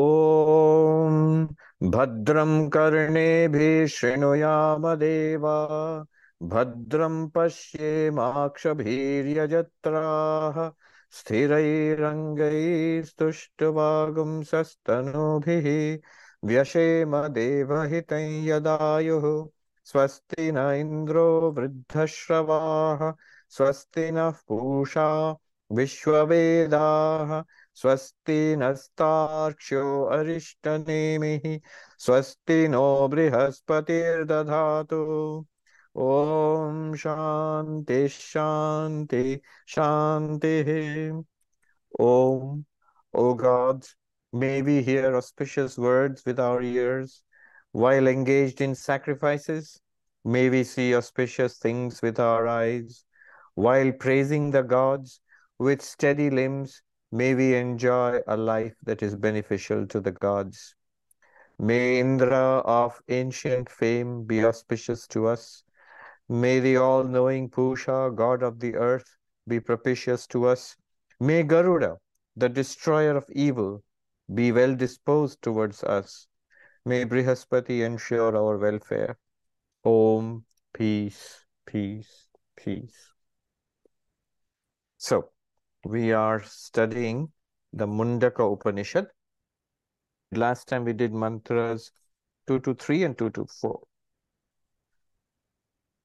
ॐ भद्रं कर्णेभिः शृणुयाम देवा भद्रं पश्येमाक्षभिर्यजत्राः स्थिरैरङ्गैस्तुष्टुवागुंसस्तनूभिः व्यशेम देवहितं यदायुः, स्वस्ति न इन्द्रो वृद्धश्रवाः, स्वस्ति नः पूषा विश्ववेदाः स्वस्ति नस्तार्क्ष्यो अरिष्टनेमिः स्वस्ति नो बृहस्पतिर्दधातु ॐ शान्ति शान्ति शान्तिः ॐ O gods, may we hear auspicious words with our ears. While engaged in sacrifices, may we see auspicious things with our eyes. While praising the gods with steady limbs, may we enjoy a life that is beneficial to the gods. May Indra of ancient fame be auspicious to us. May the all-knowing Pusha, god of the earth, be propitious to us. May Garuda, the destroyer of evil, be well disposed towards us. May Brihaspati ensure our welfare. Om, peace, peace, peace. So, we are studying the Mundaka Upanishad. Last time we did mantras 2 to 3 and 2 to 4.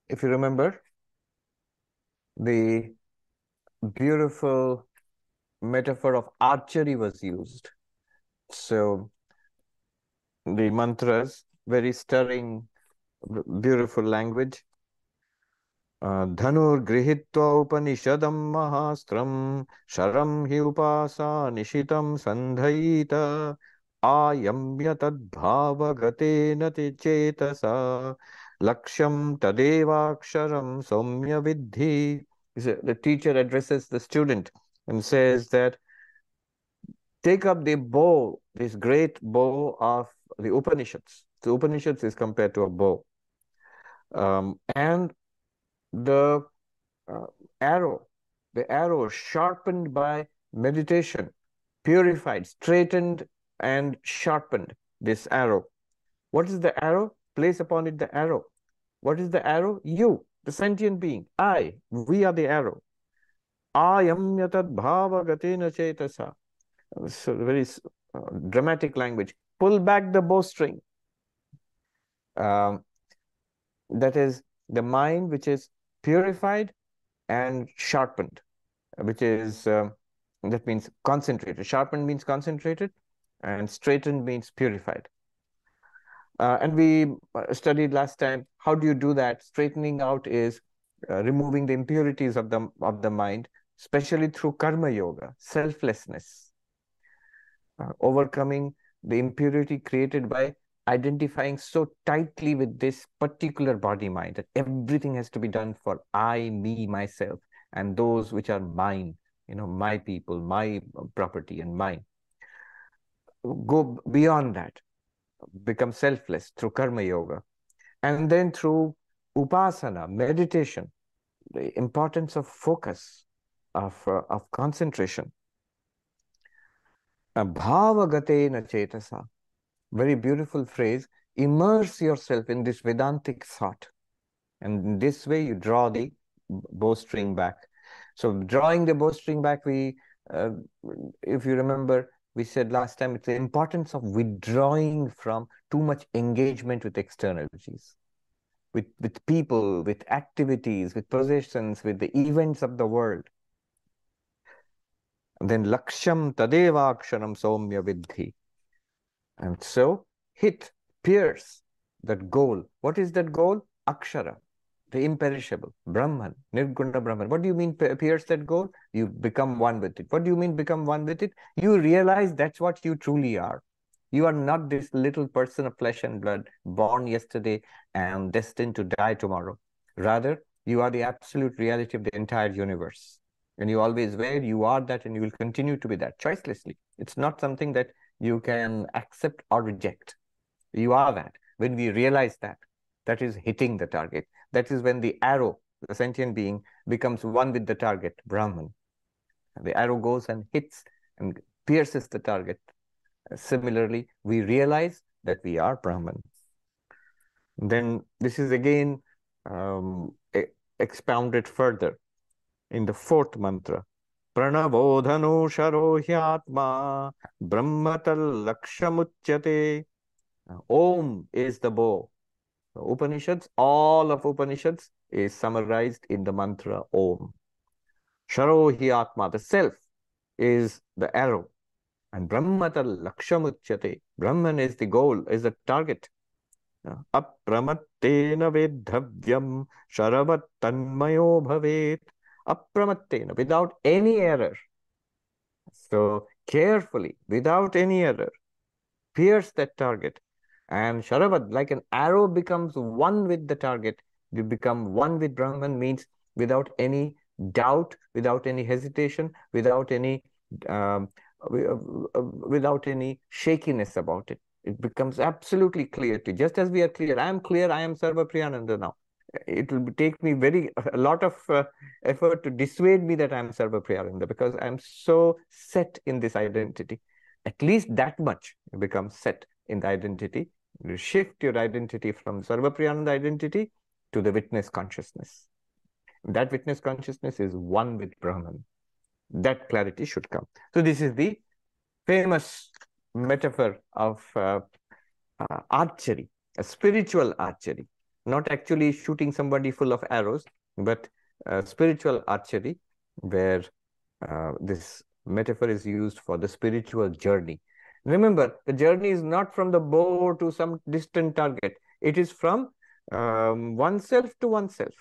If you remember, the beautiful metaphor of archery was used. So the mantras, very stirring, beautiful language. धनुर्गृहीत्वा उपनिषदं महास्त्रं शरं हि उपासा निशितं सन्धयीत आयम्य तद्भावगतेन चेतसा लक्ष्यं तदेवाक्षरं सौम्य विद्धि The teacher addresses the student and says that take up the bow, this great bow of the Upanishads. The Upanishads is compared to a bow. Um, and the uh, arrow, the arrow sharpened by meditation, purified, straightened, and sharpened this arrow. What is the arrow? Place upon it the arrow. What is the arrow? You, the sentient being. I, we are the arrow. Bhava chetasa. So very uh, dramatic language. Pull back the bowstring. Um, that is the mind which is purified and sharpened, which is, uh, that means concentrated. Sharpened means concentrated and straightened means purified. Uh, and we uh, studied last time, how do you do that? Straightening out is uh, removing the impurities of the, of the mind, especially through karma yoga, selflessness, uh, overcoming the impurity created by identifying so tightly with this particular body mind that everything has to be done for I, me, myself, and those which are mine, you know, my people, my property, and mine. Go beyond that, become selfless through karma yoga. And then through upasana, meditation, the importance of focus, of, uh, of concentration. Bhavagatena chetasa very beautiful phrase, immerse yourself in this Vedantic thought. And this way, you draw the bowstring back. So drawing the bowstring back, we, uh, if you remember, we said last time, it's the importance of withdrawing from too much engagement with externalities, with, with people, with activities, with possessions, with the events of the world. And then laksham tadevaksharam somya vidhi. And so hit, pierce that goal. What is that goal? Akshara, the imperishable, Brahman, Nirguna Brahman. What do you mean pierce that goal? You become one with it. What do you mean become one with it? You realize that's what you truly are. You are not this little person of flesh and blood, born yesterday and destined to die tomorrow. Rather, you are the absolute reality of the entire universe. And you always were, you are that, and you will continue to be that choicelessly. It's not something that you can accept or reject. You are that. When we realize that, that is hitting the target. That is when the arrow, the sentient being, becomes one with the target, Brahman. The arrow goes and hits and pierces the target. Similarly, we realize that we are Brahman. Then this is again um, expounded further in the fourth mantra. प्रणबोधनुशरो ह्यात्मा ब्रह्मतल्लक्ष्यमुच्यते। Om is the bow Upanishad all of Upanishad is summarise in the mantra Om शरो ही आत्मा the self is the arrow and ब्रह्म ब्रह्मतल लक्ष्यमुच्यते Brahman is the goal is the target अप्रमत्तेन वेद्धव्यम शरवत तन्मयो भवेत् Apramatena, without any error. So carefully, without any error, pierce that target. And sharavat, like an arrow becomes one with the target. You become one with Brahman means without any doubt, without any hesitation, without any um, without any shakiness about it. It becomes absolutely clear to you. Just as we are clear, I am clear, I am Sarvapriyananda now. It will take me very a lot of uh, effort to dissuade me that I am Sarvapriyananda because I am so set in this identity. At least that much becomes set in the identity. You shift your identity from Sarvapriyananda identity to the witness consciousness. That witness consciousness is one with Brahman. That clarity should come. So this is the famous metaphor of uh, uh, archery, a spiritual archery, not actually shooting somebody full of arrows, but uh, spiritual archery, where uh, this metaphor is used for the spiritual journey. Remember, the journey is not from the bow to some distant target. It is from um, oneself to oneself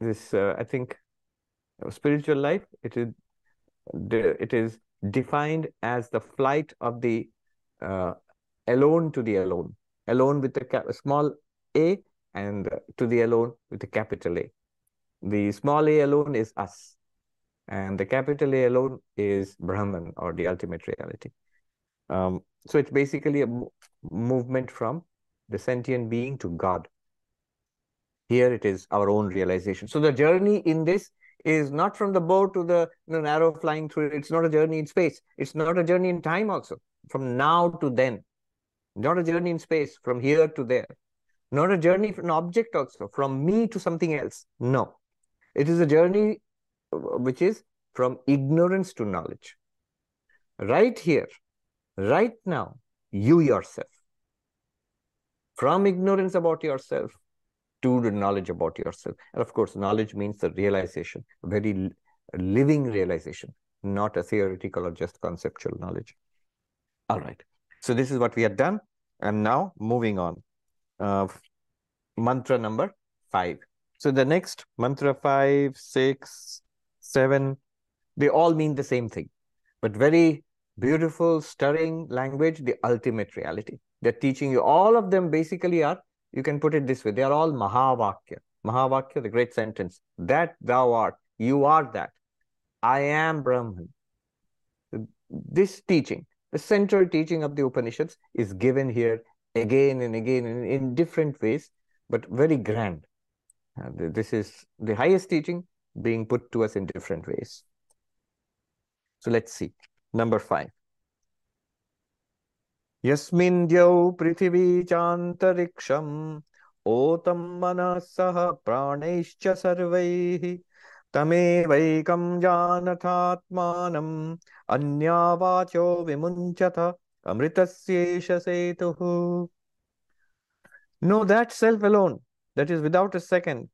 this uh, i think spiritual life it is it is defined as the flight of the uh, alone to the alone alone with a small a and to the alone with a capital a the small a alone is us and the capital a alone is brahman or the ultimate reality um, so it's basically a movement from the sentient being to god here it is our own realization. So the journey in this is not from the bow to the you know, arrow flying through it. It's not a journey in space. It's not a journey in time also. From now to then. Not a journey in space from here to there. Not a journey from an object also, from me to something else. No. It is a journey uh, which is from ignorance to knowledge. Right here, right now, you yourself. From ignorance about yourself to the knowledge about yourself. And of course, knowledge means the realization, very living realization, not a theoretical or just conceptual knowledge. All right. So this is what we have done. And now moving on. Uh, mantra number five. So the next mantra five, six, seven, they all mean the same thing, but very beautiful, stirring language, the ultimate reality. They're teaching you, all of them basically are you can put it this way. They are all Mahavakya. Mahavakya, the great sentence. That thou art. You are that. I am Brahman. This teaching, the central teaching of the Upanishads is given here again and again in, in different ways, but very grand. Uh, this is the highest teaching being put to us in different ways. So let's see. Number five. यस्मिन् द्यौ पृथिवी चान्तरिक्षम् ओतं मनः सह प्राणैश्च सर्वैः तमेवैकं जानथात्मानम् अन्या वाचो विमुञ्चत अमृतस्येष सेतुः Know that self alone, that is without a second.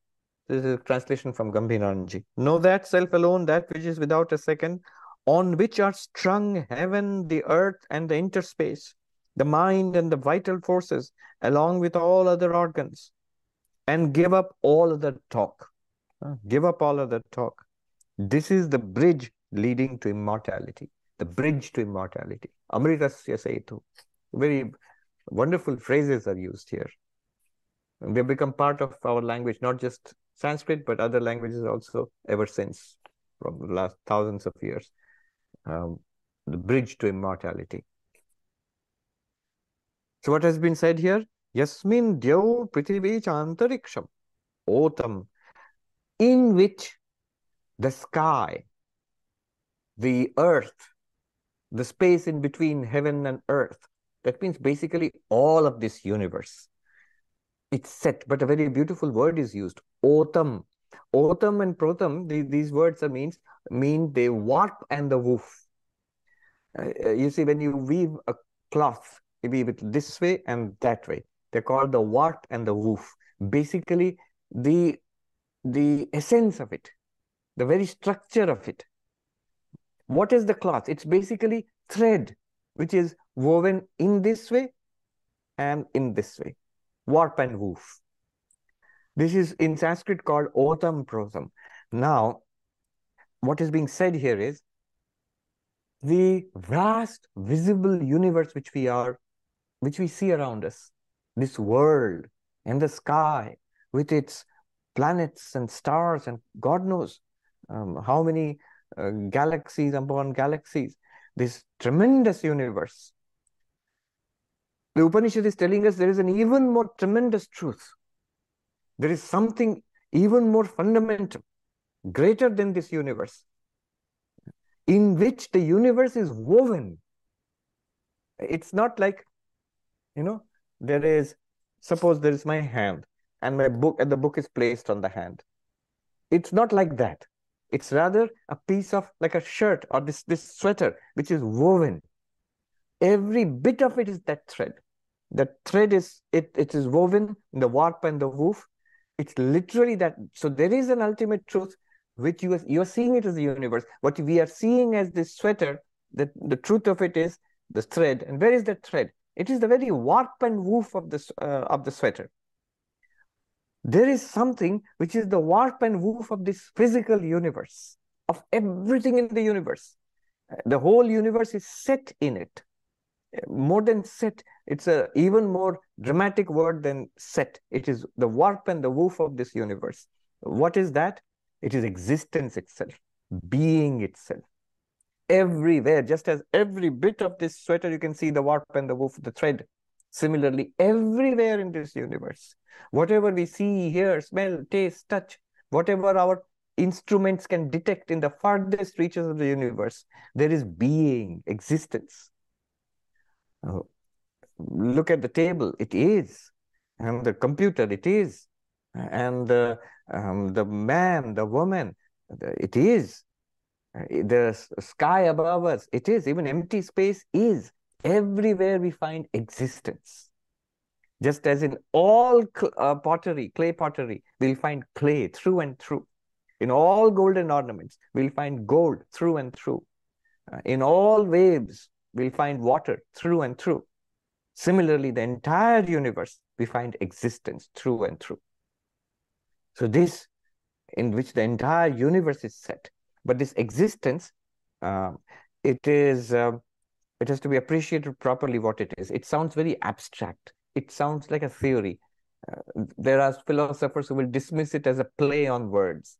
This is a translation from Gambhiranji. Know that self alone, that which is without a second, on which are strung heaven, the earth, and the interspace the mind and the vital forces along with all other organs and give up all other talk. Give up all other talk. This is the bridge leading to immortality, the bridge to immortality. Amritasya Setu. Very wonderful phrases are used here. And they become part of our language, not just Sanskrit, but other languages also ever since, from the last thousands of years. Um, the bridge to immortality. So what has been said here? Yasmin Dyav Prithivi Chantariksham. Otam. In which the sky, the earth, the space in between heaven and earth. That means basically all of this universe. It's set, but a very beautiful word is used, otam. Otam and protam, the, these words are means mean the warp and the woof. Uh, uh, you see, when you weave a cloth, you weave it this way and that way. They're called the warp and the woof. Basically, the the essence of it, the very structure of it. What is the cloth? It's basically thread, which is woven in this way and in this way, warp and woof. This is in Sanskrit called Otam Protam. Now, what is being said here is the vast visible universe which we are, which we see around us, this world and the sky with its planets and stars and God knows um, how many uh, galaxies upon galaxies, this tremendous universe. The Upanishad is telling us there is an even more tremendous truth. There is something even more fundamental, greater than this universe, in which the universe is woven. It's not like, you know, there is, suppose there is my hand and my book and the book is placed on the hand. It's not like that. It's rather a piece of like a shirt or this this sweater which is woven. Every bit of it is that thread. The thread is it it is woven in the warp and the woof. It's literally that so there is an ultimate truth which you are, you are seeing it as the universe. What we are seeing as this sweater that the truth of it is the thread. And where is that thread? It is the very warp and woof of this uh, of the sweater there is something which is the warp and woof of this physical universe, of everything in the universe. Uh, the whole universe is set in it. Uh, more than set, it's a even more dramatic word than set. It is the warp and the woof of this universe. What is that? It is existence itself, being itself. Everywhere, just as every bit of this sweater, you can see the warp and the woof, the thread. Similarly, everywhere in this universe, Whatever we see, hear, smell, taste, touch, whatever our instruments can detect in the farthest reaches of the universe, there is being, existence. Look at the table, it is. And the computer, it is. And the, um, the man, the woman, it is. The sky above us, it is. Even empty space is. Everywhere we find existence. Just as in all uh, pottery, clay pottery, we'll find clay through and through. In all golden ornaments, we'll find gold through and through. Uh, in all waves, we'll find water through and through. Similarly, the entire universe, we find existence through and through. So this, in which the entire universe is set, but this existence, uh, it is, uh, it has to be appreciated properly what it is. It sounds very abstract it sounds like a theory. Uh, there are philosophers who will dismiss it as a play on words.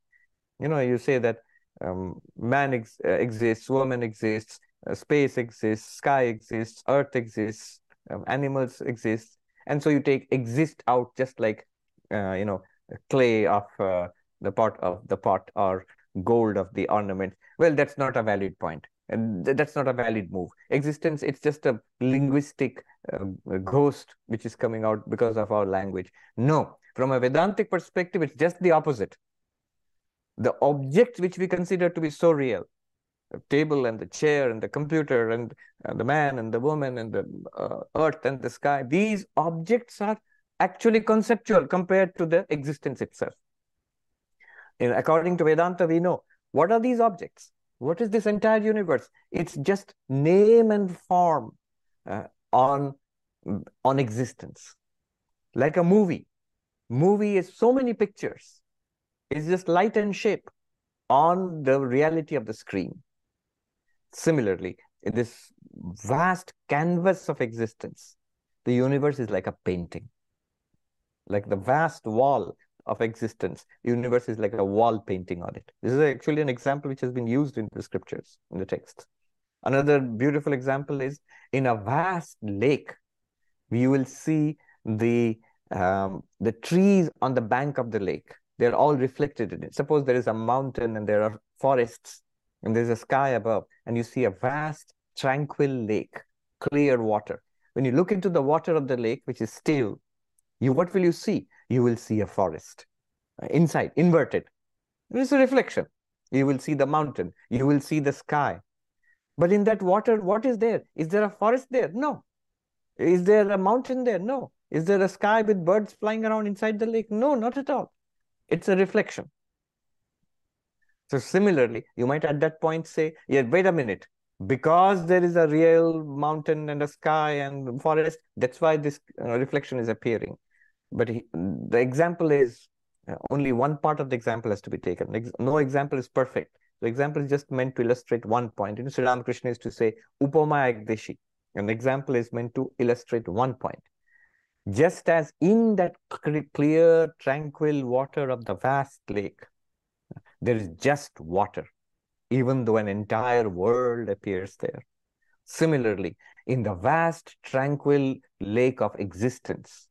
You know, you say that um, man ex uh, exists, woman exists, uh, space exists, sky exists, earth exists, um, animals exist, and so you take exist out just like uh, you know clay of uh, the pot of the pot or gold of the ornament. Well, that's not a valid point. And that's not a valid move. Existence, it's just a linguistic uh, ghost which is coming out because of our language. No, from a Vedantic perspective, it's just the opposite. The objects which we consider to be so real, the table and the chair and the computer and, and the man and the woman and the uh, earth and the sky, these objects are actually conceptual compared to the existence itself. In, according to Vedanta, we know what are these objects? What is this entire universe? It's just name and form uh, on, on existence. Like a movie. Movie is so many pictures. It's just light and shape on the reality of the screen. Similarly, in this vast canvas of existence, the universe is like a painting. Like the vast wall of existence. The universe is like a wall painting on it. This is actually an example which has been used in the scriptures, in the text. Another beautiful example is in a vast lake, we will see the um, the trees on the bank of the lake. They're all reflected in it. Suppose there is a mountain and there are forests and there's a sky above, and you see a vast tranquil lake, clear water. When you look into the water of the lake, which is still, you what will you see? You will see a forest. Inside, inverted. It is a reflection. You will see the mountain. You will see the sky. But in that water, what is there? Is there a forest there? No. Is there a mountain there? No. Is there a sky with birds flying around inside the lake? No, not at all. It's a reflection. So similarly, you might at that point say, yeah, wait a minute. Because there is a real mountain and a sky and forest, that's why this uh, reflection is appearing. But he, the example is uh, only one part of the example has to be taken. No example is perfect. The example is just meant to illustrate one point. You know, Sri Ramakrishna is to say, Upama Ekdeshi. An example is meant to illustrate one point. Just as in that clear, tranquil water of the vast lake, there is just water, even though an entire world appears there. Similarly, in the vast, tranquil lake of existence,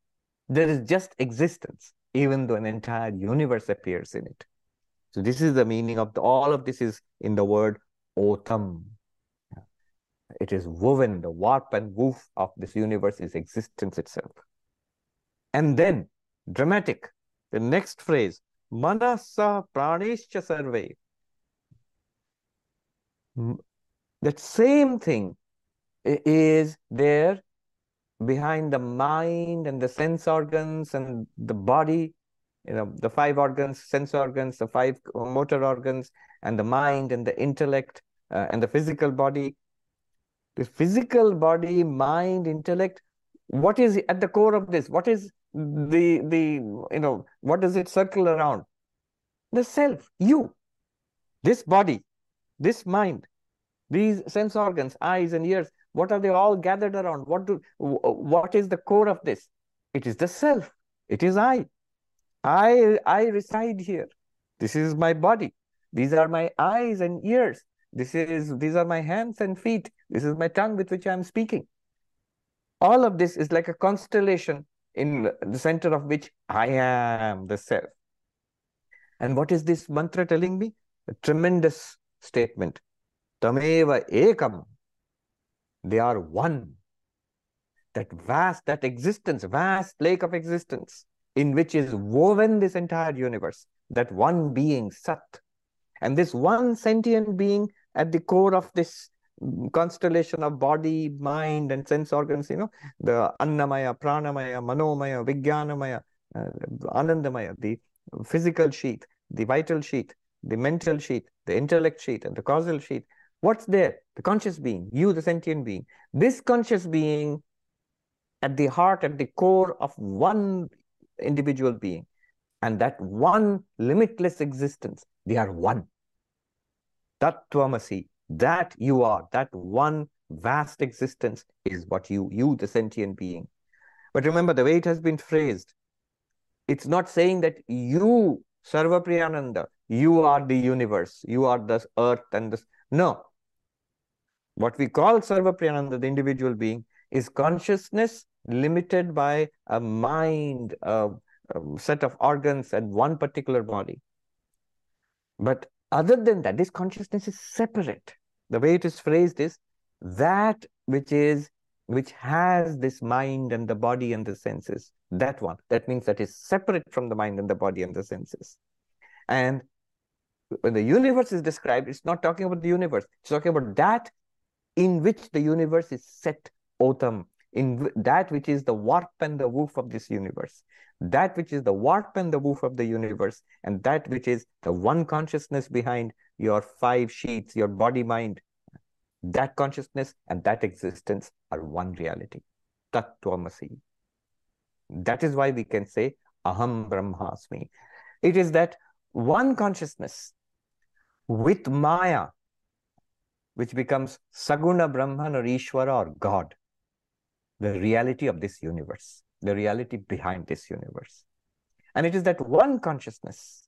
there is just existence, even though an entire universe appears in it. So this is the meaning of the, all of this is in the word otam. It is woven, the warp and woof of this universe is existence itself. And then, dramatic, the next phrase, manasa praneshcha sarve. That same thing is there behind the mind and the sense organs and the body, you know, the five organs, sense organs, the five motor organs, and the mind and the intellect uh, and the physical body. The physical body, mind, intellect, what is at the core of this? What is the, the you know, what does it circle around? The self, you, this body, this mind, these sense organs, eyes and ears, what are they all gathered around? What do what is the core of this? It is the self. It is I. I I reside here. This is my body. These are my eyes and ears. This is these are my hands and feet. This is my tongue with which I am speaking. All of this is like a constellation in the center of which I am the self. And what is this mantra telling me? A tremendous statement. Tameva ekam they are one. That vast, that existence, vast lake of existence in which is woven this entire universe, that one being, Sat. And this one sentient being at the core of this constellation of body, mind, and sense organs, you know, the Annamaya, Pranamaya, Manomaya, Vijnanamaya, uh, Anandamaya, the physical sheath, the vital sheath, the mental sheath, the intellect sheath, and the causal sheath, What's there? The conscious being, you, the sentient being. This conscious being at the heart, at the core of one individual being. And that one limitless existence, they are one. Tattvamasi, that you are, that one vast existence is what you, you, the sentient being. But remember, the way it has been phrased, it's not saying that you, Sarva Sarvapriyananda, you are the universe, you are the earth and the. No, what we call Sarvapriyananda, the individual being, is consciousness limited by a mind, a, a set of organs and one particular body. But other than that, this consciousness is separate. The way it is phrased is that which is which has this mind and the body and the senses. That one. That means that is separate from the mind and the body and the senses. And when the universe is described, it's not talking about the universe. It's talking about that in which the universe is set otam, in that which is the warp and the woof of this universe, that which is the warp and the woof of the universe, and that which is the one consciousness behind your five sheaths, your body mind, that consciousness and that existence are one reality. Tattvamasi. That is why we can say Aham Brahmasmi. It is that one consciousness with Maya, which becomes Saguna Brahman or Ishvara or God, the reality of this universe, the reality behind this universe. And it is that one consciousness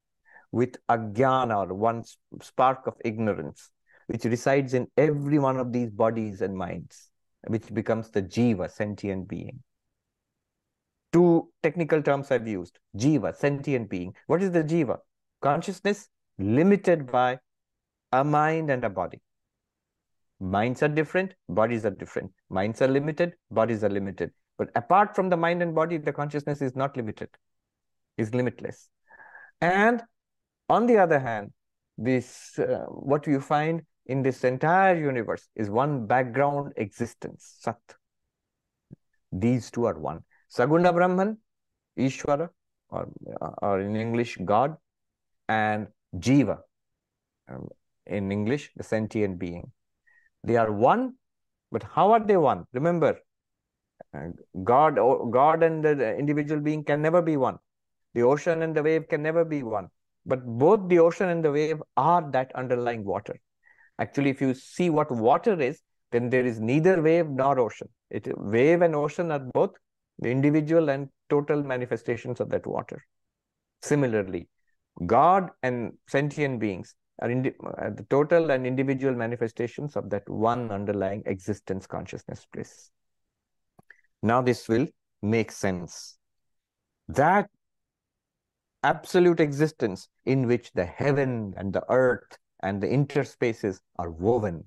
with ajnana or one spark of ignorance, which resides in every one of these bodies and minds, which becomes the jiva, sentient being. Two technical terms I've used jiva, sentient being. What is the jiva? Consciousness limited by a mind and a body Minds are different, bodies are different. Minds are limited, bodies are limited. But apart from the mind and body, the consciousness is not limited, is limitless. And on the other hand, this uh, what you find in this entire universe is one background existence, Sat. These two are one. Saguna Brahman, Ishvara, or, or in English, God, and Jiva, um, in English, the sentient being. They are one, but how are they one? Remember, uh, God, God and the individual being can never be one. The ocean and the wave can never be one. But both the ocean and the wave are that underlying water. Actually, if you see what water is, then there is neither wave nor ocean. It, wave and ocean are both the individual and total manifestations of that water. Similarly, God and sentient beings are uh, the total and individual manifestations of that one underlying existence consciousness bliss. Now this will make sense. That absolute existence in which the heaven and the earth and the interspaces are woven.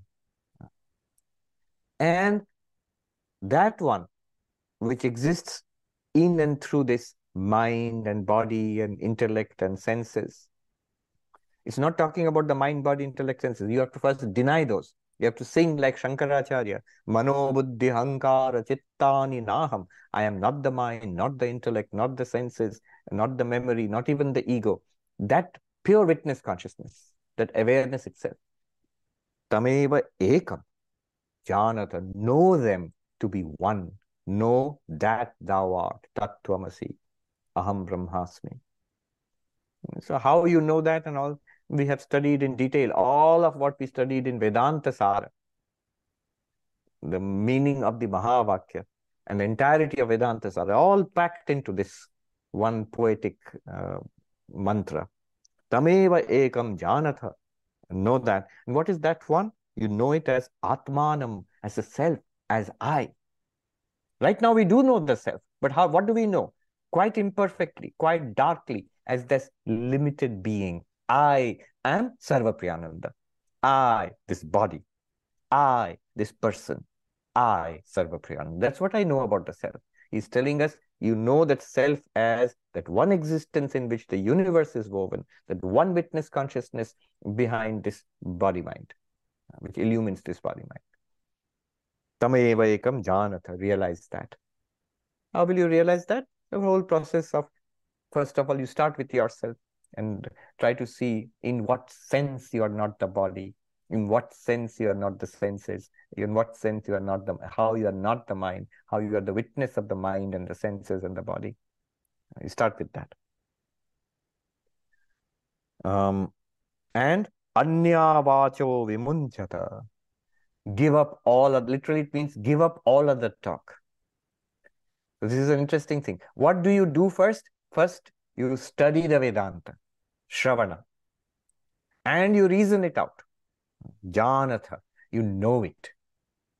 And that one which exists in and through this mind and body and intellect and senses. It's not talking about the mind, body, intellect, senses. You have to first deny those. You have to sing like Shankaracharya, Mano buddhi hankara chittani naham. I am not the mind, not the intellect, not the senses, not the memory, not even the ego. That pure witness consciousness, that awareness itself. Tameva ekam. Janata, know them to be one. Know that thou art. Tattvamasi. Aham Brahmasmi. So how you know that and all? We have studied in detail all of what we studied in Vedanta Sara. The meaning of the Mahavakya and the entirety of Vedanta Sara, all packed into this one poetic uh, mantra. Tameva ekam janatha. Know that. And what is that one? You know it as Atmanam, as a self, as I. Right now we do know the self, but how? what do we know? Quite imperfectly, quite darkly, as this limited being. I am Sarvapriyananda. I, this body. I, this person. I, Sarvapriyananda. That's what I know about the self. He's telling us you know that self as that one existence in which the universe is woven, that one witness consciousness behind this body mind, uh, which illumines this body mind. Tameva ekam janatha, realize that. How will you realize that? The whole process of, first of all, you start with yourself and try to see in what sense you are not the body, in what sense you are not the senses, in what sense you are not the, how you are not the mind, how you are the witness of the mind and the senses and the body. You start with that. Um, and anyavacho vimunchata. Give up all, of, literally it means give up all other talk. This is an interesting thing. What do you do first? First, you study the Vedanta, Shravana, and you reason it out. Janatha, you know it.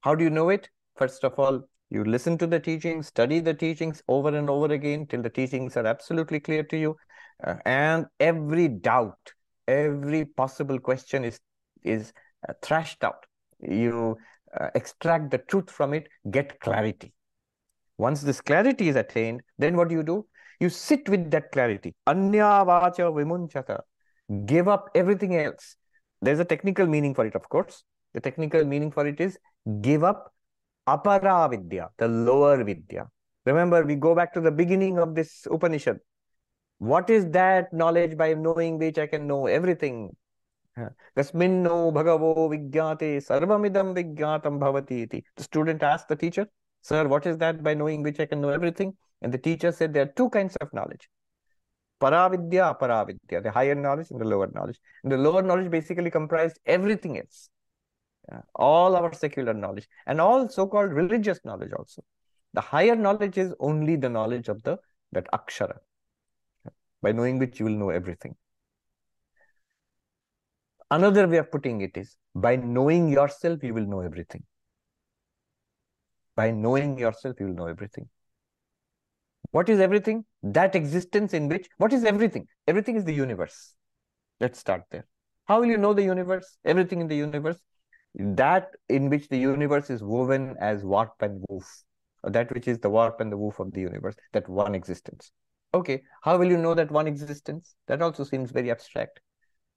How do you know it? First of all, you listen to the teachings, study the teachings over and over again till the teachings are absolutely clear to you. Uh, and every doubt, every possible question is, is uh, thrashed out. You uh, extract the truth from it, get clarity. Once this clarity is attained, then what do you do? You sit with that clarity. Anya vacha vimunchata. Give up everything else. There's a technical meaning for it, of course. The technical meaning for it is give up apara vidya, the lower vidya. Remember, we go back to the beginning of this Upanishad. What is that knowledge by knowing which I can know everything? Kasminno bhagavo vigyate sarvamidam vigyatam bhavati iti. The student asked the teacher, Sir, what is that by knowing which I can know everything? And the teacher said there are two kinds of knowledge. Paravidya, aparavidya, the higher knowledge and the lower knowledge. And the lower knowledge basically comprised everything else. All our secular knowledge and all so-called religious knowledge also. The higher knowledge is only the knowledge of the that akshara, by knowing which you will know everything. Another way of putting it is by knowing yourself, you will know everything. By knowing yourself, you will know everything. What is everything? That existence in which, what is everything? Everything is the universe. Let's start there. How will you know the universe? Everything in the universe? that in which the universe is woven as warp and woof, uh, that which is the warp and the woof of the universe, that one existence. Okay, how will you know that one existence? That also seems very abstract.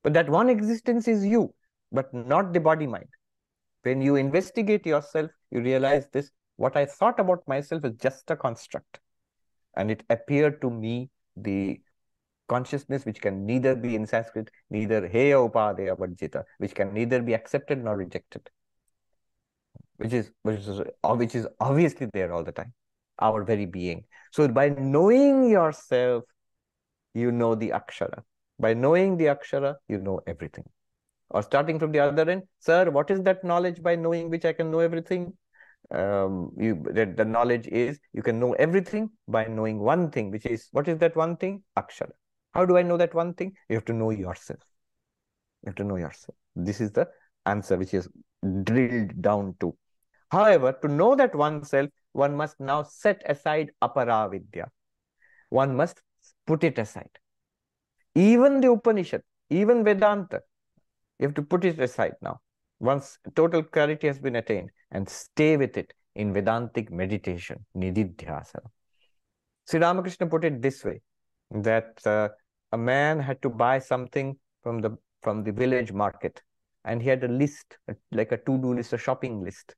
But that one existence is you, but not the body mind. When you investigate yourself, you realize this what I thought about myself is just a construct. And it appeared to me the consciousness which can neither be in Sanskrit, neither heya upadeya vajjita, which can neither be accepted nor rejected. Which is, which is uh, which is obviously there all the time, our very being. So by knowing yourself, you know the akshara. By knowing the akshara, you know everything. Or starting from the other end, sir, what is that knowledge by knowing which I can know everything? Um, you that the knowledge is you can know everything by knowing one thing, which is what is that one thing? Akshara. How do I know that one thing? You have to know yourself. You have to know yourself. This is the answer which is drilled down to. However, to know that oneself, one must now set aside aparavidya. One must put it aside. Even the Upanishad, even Vedanta, you have to put it aside now. Once total clarity has been attained and stay with it in Vedantic meditation, Nididhyasana. Sri Ramakrishna put it this way that uh, a man had to buy something from the from the village market and he had a list like a to-do list a shopping list.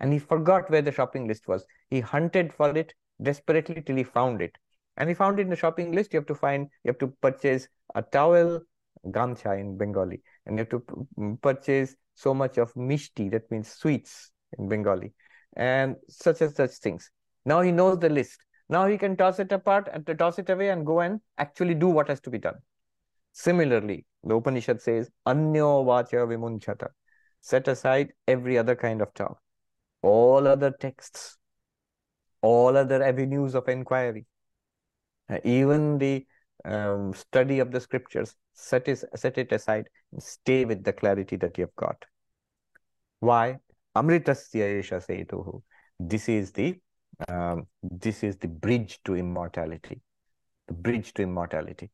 And he forgot where the shopping list was. He hunted for it desperately till he found it. And he found it in the shopping list. You have to find you have to purchase a towel gamcha in bengali and you have to purchase so much of mishti that means sweets in bengali and such and such things. Now he knows the list. Now he can toss it apart and toss it away and go and actually do what has to be done. Similarly, the Upanishad says, Anyo vacha vimunchata. Set aside every other kind of talk, all other texts, all other avenues of inquiry, even the um, study of the scriptures, set, is, set it aside and stay with the clarity that you have got. Why? Amritasya esha setuhu. This is the um, this is the bridge to immortality. The bridge to immortality.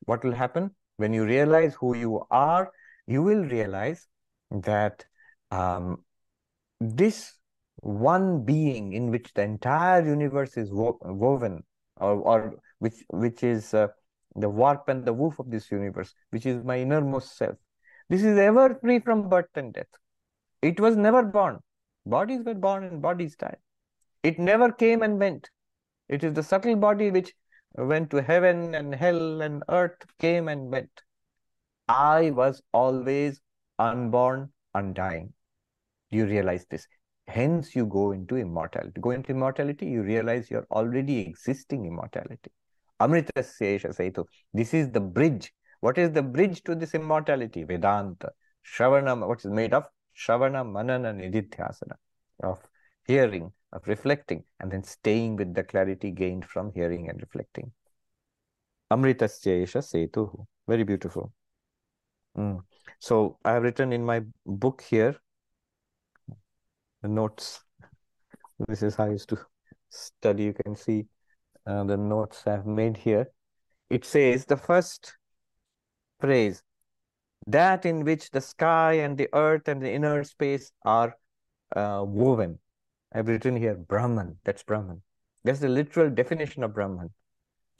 What will happen when you realize who you are? You will realize that um, this one being in which the entire universe is wo woven, or, or which which is uh, the warp and the woof of this universe, which is my innermost self. This is ever free from birth and death. It was never born. Bodies were born and bodies died. It never came and went. It is the subtle body which went to heaven and hell and earth came and went. I was always unborn, undying. Do you realize this? Hence, you go into immortality. Go into immortality, you realize you're already existing immortality. Amritasya Setu. This is the bridge. What is the bridge to this immortality? Vedanta. Shravana, what is made of? Shravana, Manana, Nididhyasana. Of hearing, of reflecting, and then staying with the clarity gained from hearing and reflecting. Amritasya Setu. Very beautiful. Mm. So I have written in my book here the notes. This is how I used to study. You can see uh, the notes I've made here. It says the first phrase, that in which the sky and the earth and the inner space are uh, woven. I've written here Brahman. That's Brahman. That's the literal definition of Brahman.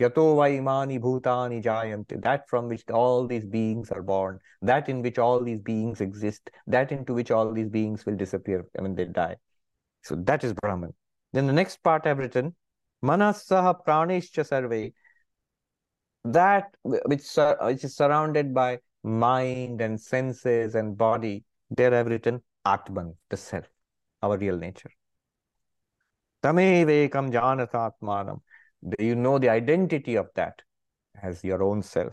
Yato vaimani bhutani jayanti. That from which all these beings are born. That in which all these beings exist. That into which all these beings will disappear when they die. So that is Brahman. Then the next part I've written, Manasaha pranishcha sarve. That which, which is surrounded by mind and senses and body. There I've written Atman, the self, our real nature. Tamevekam janatatmanam. You know the identity of that as your own self.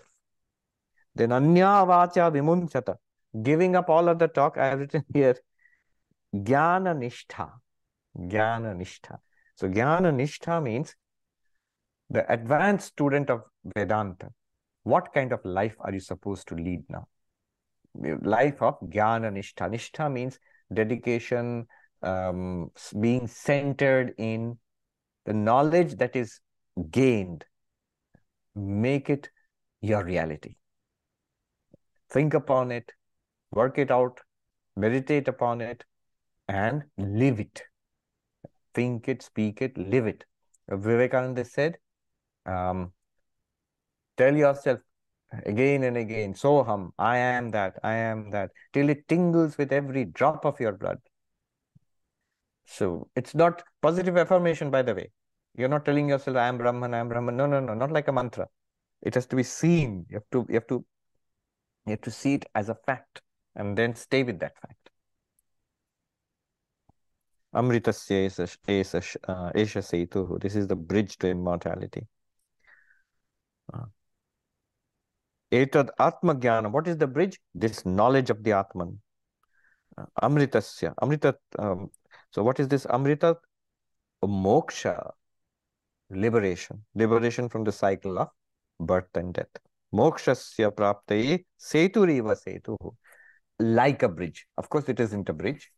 Then anya vacha vimunchata. Giving up all of the talk, I have written here, jnana nishtha. Jnana nishtha. So jnana nishtha means the advanced student of Vedanta. What kind of life are you supposed to lead now? Life of jnana nishtha. Nishtha means dedication, um, being centered in the knowledge that is gained, make it your reality. Think upon it, work it out, meditate upon it, and live it. Think it, speak it, live it. Vivekananda said, um, tell yourself again and again, Soham, I am that, I am that, till it tingles with every drop of your blood. So it's not positive affirmation, by the way. You're not telling yourself, I am Brahman, I am Brahman. No, no, no, not like a mantra. It has to be seen. You have to, you have to, you have to see it as a fact and then stay with that fact. Amritasya esha setu. This is the bridge to immortality. Uh. Etad Atma. What is the bridge? This knowledge of the Atman. Uh, Amritasya. Amrita. Um, so what is this Amrita? Moksha. Liberation. Liberation from the cycle of birth and death. Mokshasya praptaye seturiva setu. Like a bridge. Of course, it isn't a bridge.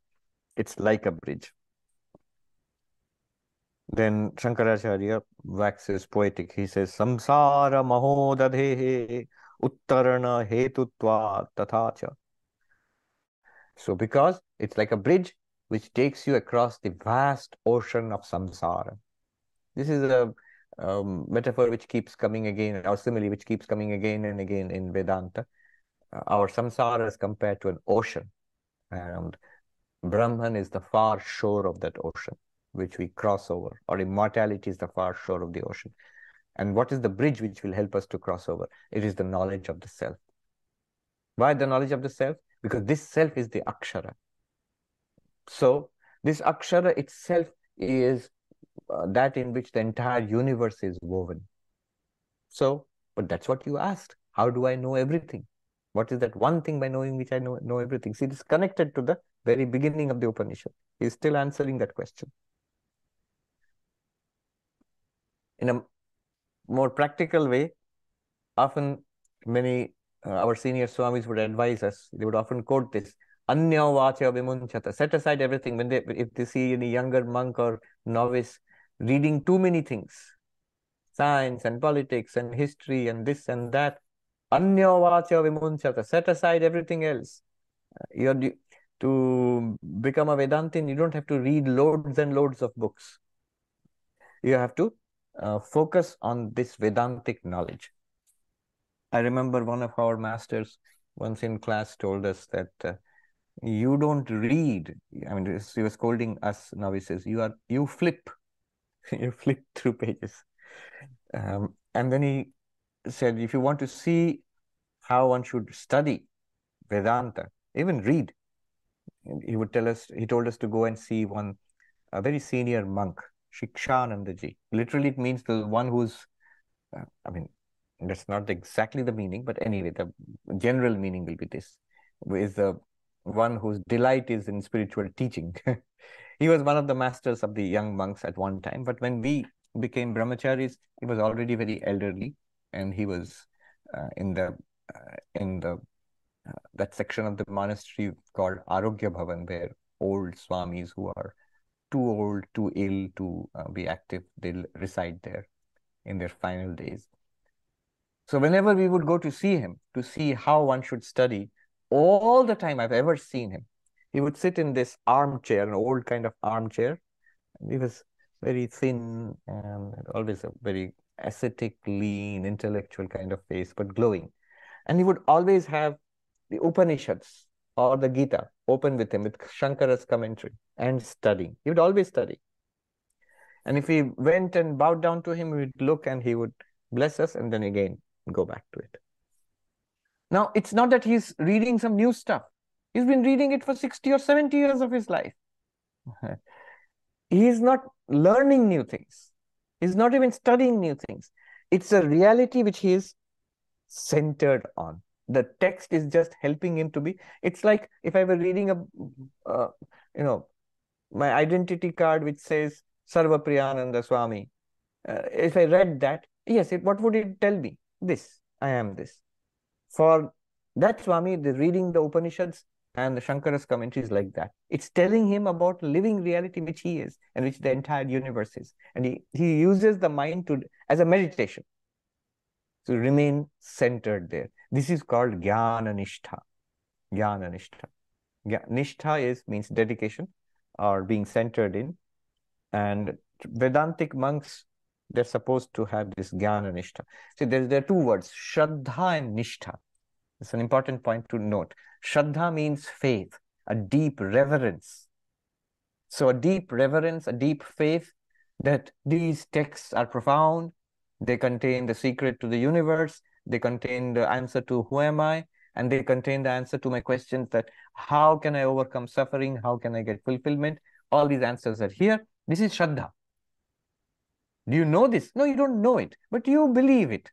It's like a bridge. Then Shankaracharya waxes poetic. He says, Samsara mahodadhehe uttarana hetutva tathacha. So because it's like a bridge which takes you across the vast ocean of samsara. This is a um, metaphor which keeps coming again, or simile which keeps coming again and again in Vedanta. Uh, our samsara is compared to an ocean, and Brahman is the far shore of that ocean which we cross over, or immortality is the far shore of the ocean. And what is the bridge which will help us to cross over? It is the knowledge of the self. Why the knowledge of the self? Because this self is the akshara. So, this akshara itself is uh, that in which the entire universe is woven. So, but that's what you asked. How do I know everything? What is that one thing by knowing which I know, know everything? See, it is connected to the very beginning of the Upanishad. He is still answering that question. In a more practical way, often many uh, our senior swamis would advise us, they would often quote this, Anya vacha vimunchata. Set aside everything. When they if they see any younger monk or novice reading too many things, science and politics and history and this and that, Anya vacha vimunchata. Set aside everything else. Uh, you're to become a Vedantin, you don't have to read loads and loads of books. You have to uh, focus on this Vedantic knowledge. I remember one of our masters once in class told us that uh, you don't read. I mean, he was scolding us novices. You are you flip, you flip through pages, um, and then he said, if you want to see how one should study Vedanta, even read, he would tell us. He told us to go and see one a very senior monk Shikshanandaji. Literally, it means the one who's, uh, I mean, that's not exactly the meaning, but anyway, the general meaning will be this is the one whose delight is in spiritual teaching. he was one of the masters of the young monks at one time, but when we became brahmacharis, he was already very elderly, and he was uh, in the uh, in the uh, that section of the monastery called Arogya Bhavan, where old swamis who are too old, too ill to uh, be active, they'll reside there in their final days. So whenever we would go to see him, to see how one should study, all the time I've ever seen him, he would sit in this armchair, an old kind of armchair. He was very thin and always a very ascetic, lean, intellectual kind of face, but glowing. And he would always have the Upanishads or the Gita open with him with Shankara's commentary and studying. He would always study. And if we went and bowed down to him, we'd look and he would bless us and then again go back to it. Now, it's not that he's reading some new stuff. He's been reading it for 60 or 70 years of his life. he's not learning new things. He's not even studying new things. It's a reality which he is centered on the text is just helping him to be it's like if i were reading a uh, you know my identity card which says Sarvapriyananda swami uh, if i read that yes it, what would it tell me? This i am this. For that swami the reading the upanishads and the shankara's commentaries like that it's telling him about living reality which he is and which the entire universe is. And he, he uses the mind to as a meditation to remain centered there this is called Jnana Nishtha. Jnana Nishtha. Is means dedication or being centered in. And Vedantic monks, they're supposed to have this jnana nishtha. See, there, there are two words, shraddha and nishtha. It's an important point to note. Shraddha means faith, a deep reverence. So a deep reverence, a deep faith that these texts are profound, they contain the secret to the universe, they contain the answer to who am I, and they contain the answer to my questions that how can I overcome suffering, how can I get fulfillment. All these answers are here. This is Shraddha. Do you know this? No, you don't know it, but you believe it.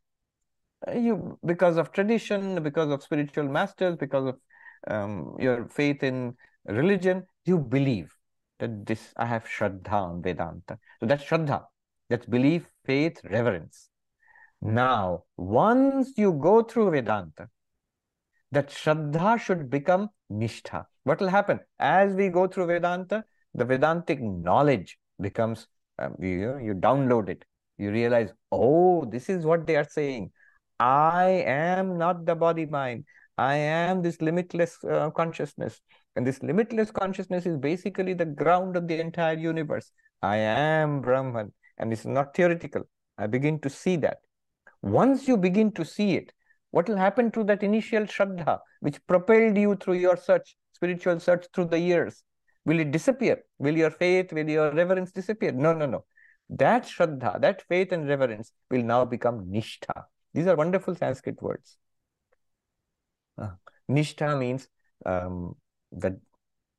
Uh, you because of tradition, because of spiritual masters, because of um, your faith in religion, you believe that this I have Shraddha on Vedanta. So that's Shraddha. That's belief, faith, reverence. Now, once you go through Vedanta, that Shraddha should become Nishtha. What will happen? As we go through Vedanta, the Vedantic knowledge becomes, um, you, you download it. You realize, oh, this is what they are saying. I am not the body mind. I am this limitless uh, consciousness. And this limitless consciousness is basically the ground of the entire universe. I am Brahman. And it's not theoretical. I begin to see that. Once you begin to see it, what will happen to that initial Shraddha, which propelled you through your search, spiritual search through the years? Will it disappear? Will your faith, will your reverence disappear? No, no, no. That Shraddha, that faith and reverence will now become Nishtha. These are wonderful Sanskrit words. Uh, nishtha means um, that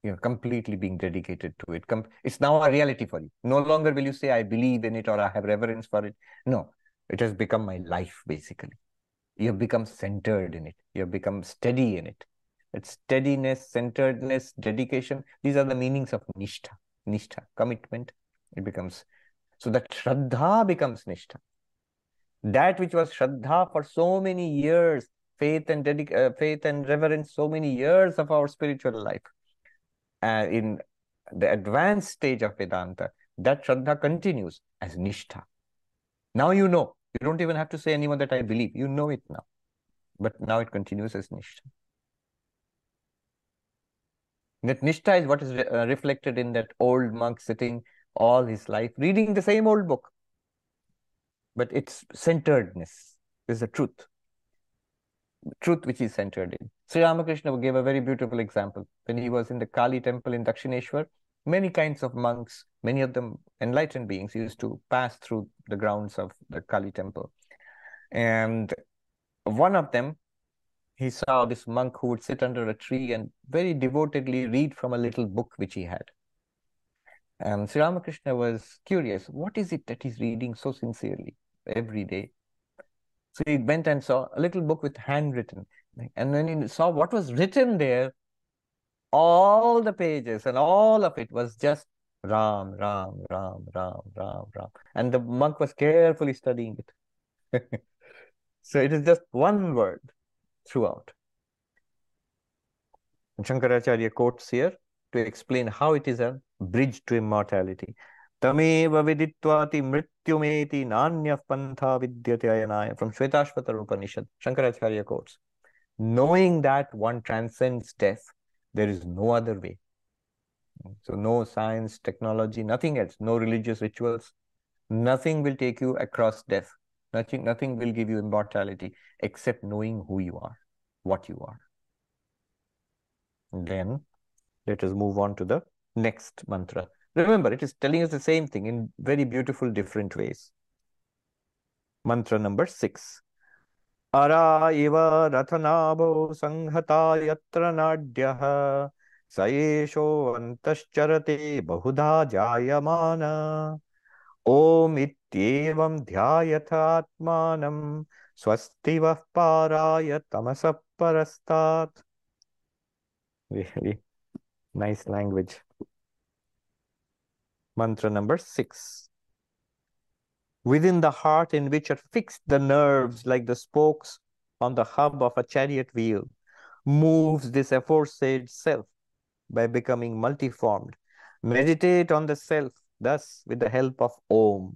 you're completely being dedicated to it. It's now a reality for you. No longer will you say I believe in it or I have reverence for it. No, it has become my life basically. You have become centered in it. You have become steady in it. It's steadiness, centeredness, dedication. These are the meanings of nishtha. Nishtha, commitment. It becomes so that shraddha becomes nishtha. That which was shraddha for so many years, faith and dedic- uh, faith and reverence, so many years of our spiritual life. Uh, in the advanced stage of Vedanta, that shraddha continues as nishtha. Now you know. You don't even have to say anyone that I believe. You know it now. But now it continues as nishtha. That nishtha is what is re- uh, reflected in that old monk sitting all his life reading the same old book. But it's centeredness is the truth. Truth which is centered in. Sri Ramakrishna gave a very beautiful example. When he was in the Kali temple in Dakshineshwar, many kinds of monks, many of them enlightened beings, used to pass through the grounds of the Kali temple. And one of them he saw this monk who would sit under a tree and very devotedly read from a little book which he had. And Sri Ramakrishna was curious, what is it that he's reading so sincerely every day? So he went and saw a little book with handwritten. And when he saw what was written there, all the pages and all of it was just Ram, Ram, Ram, Ram, Ram, Ram. And the monk was carefully studying it. so it is just one word throughout. And Shankaracharya quotes here to explain how it is a bridge to immortality. Tameva viditvati mrityumeti nanya pantha vidyate ayanaya from Shvetashvatar Upanishad. Shankaracharya quotes. Knowing that one transcends death, there is no other way. So no science, technology, nothing else, no religious rituals, nothing will take you across death. Nothing, nothing will give you immortality except knowing who you are, what you are. then let us move on to the next mantra. Remember, it is telling us the same thing in very beautiful different ways. Mantra number six. अरा इव रथनाभो संहता यत्र नाड्यः। स एषोऽन्तश्चरते बहुधा जायमान। ॐ इत्येवं ध्यायथात्मानं स्वस्ति वः पाराय तमसः परस्तात्। Really nice language. Mantra number 6 within the heart in which are fixed the nerves mm-hmm. like the spokes on the hub of a chariot wheel moves this aforesaid self by becoming multiformed meditate on the self thus with the help of om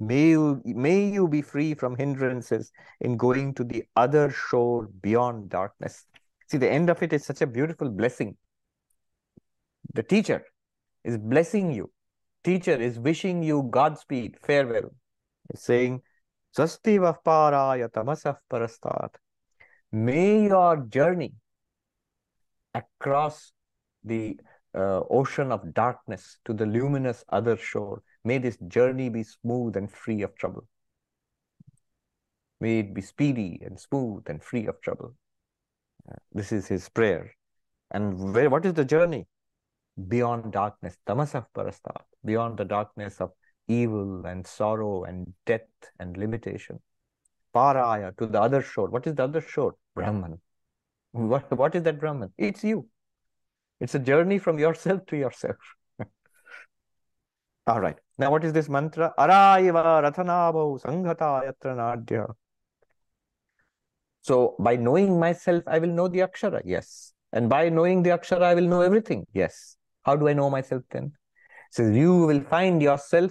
May you, may you be free from hindrances in going to the other shore beyond darkness. See, the end of it is such a beautiful blessing. The teacher is blessing you. Teacher is wishing you Godspeed, farewell. He's saying, Swasti paraya. May your journey across the uh, ocean of darkness to the luminous other shore, may this journey be smooth and free of trouble. May it be speedy and smooth and free of trouble. Uh, this is his prayer. And where, what is the journey? Beyond darkness, tamasah parastat, beyond the darkness of evil and sorrow and death and limitation. Paraya, to the other shore. What is the other shore? Brahman. What, what is that Brahman? It's you. It's a journey from yourself to yourself. All right. Now, what is this mantra? Araiva rathanabho sanghata yatra nadya. So, by knowing myself, I will know the akshara. Yes. And by knowing the akshara, I will know everything. Yes. How do I know myself then? So, you will find yourself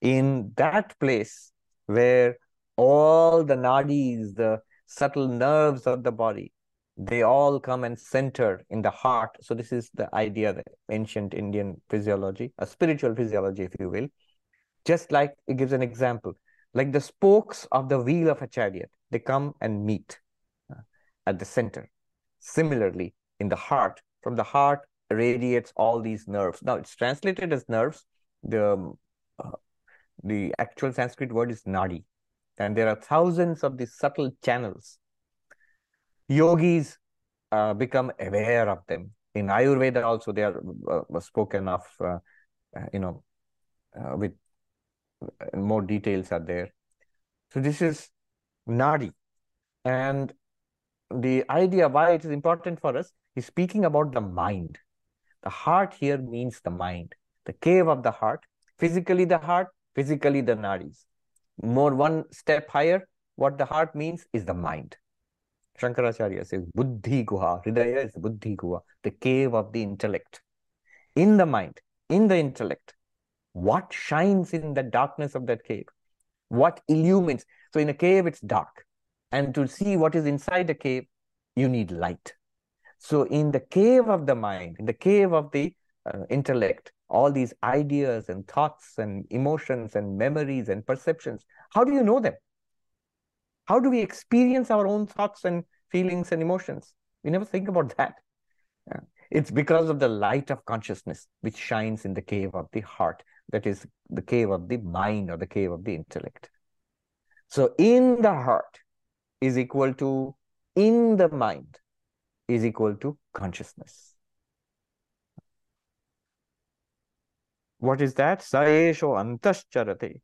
in that place where all the nadis, the subtle nerves of the body, they all come and center in the heart. So this is the idea that ancient Indian physiology, a spiritual physiology, if you will. Just like it gives an example, like the spokes of the wheel of a chariot, they come and meet uh, at the center. Similarly, in the heart, from the heart radiates all these nerves. Now it's translated as nerves. The um, uh, the actual Sanskrit word is nadi, and there are thousands of these subtle channels yogis uh, become aware of them. In Ayurveda also they are uh, spoken of, uh, uh you know, uh, with more details are there. So this is nadi. And the idea why it is important for us is speaking about the mind. The heart here means the mind, the cave of the heart, physically the heart, physically the nadis. More one step higher, what the heart means is the mind. Shankaracharya says, Buddhi Guha. Hridaya is the Buddhi Guha, the cave of the intellect. In the mind, in the intellect, what shines in the darkness of that cave? What illumines? So in a cave, it's dark. And to see what is inside the cave, you need light. So in the cave of the mind, in the cave of the uh, intellect, all these ideas and thoughts and emotions and memories and perceptions, how do you know them? How do we experience our own thoughts and feelings and emotions? We never think about that. Yeah. It's because of the light of consciousness which shines in the cave of the heart, that is the cave of the mind or the cave of the intellect. So, in the heart is equal to in the mind is equal to consciousness. What is that? Saesho antascharate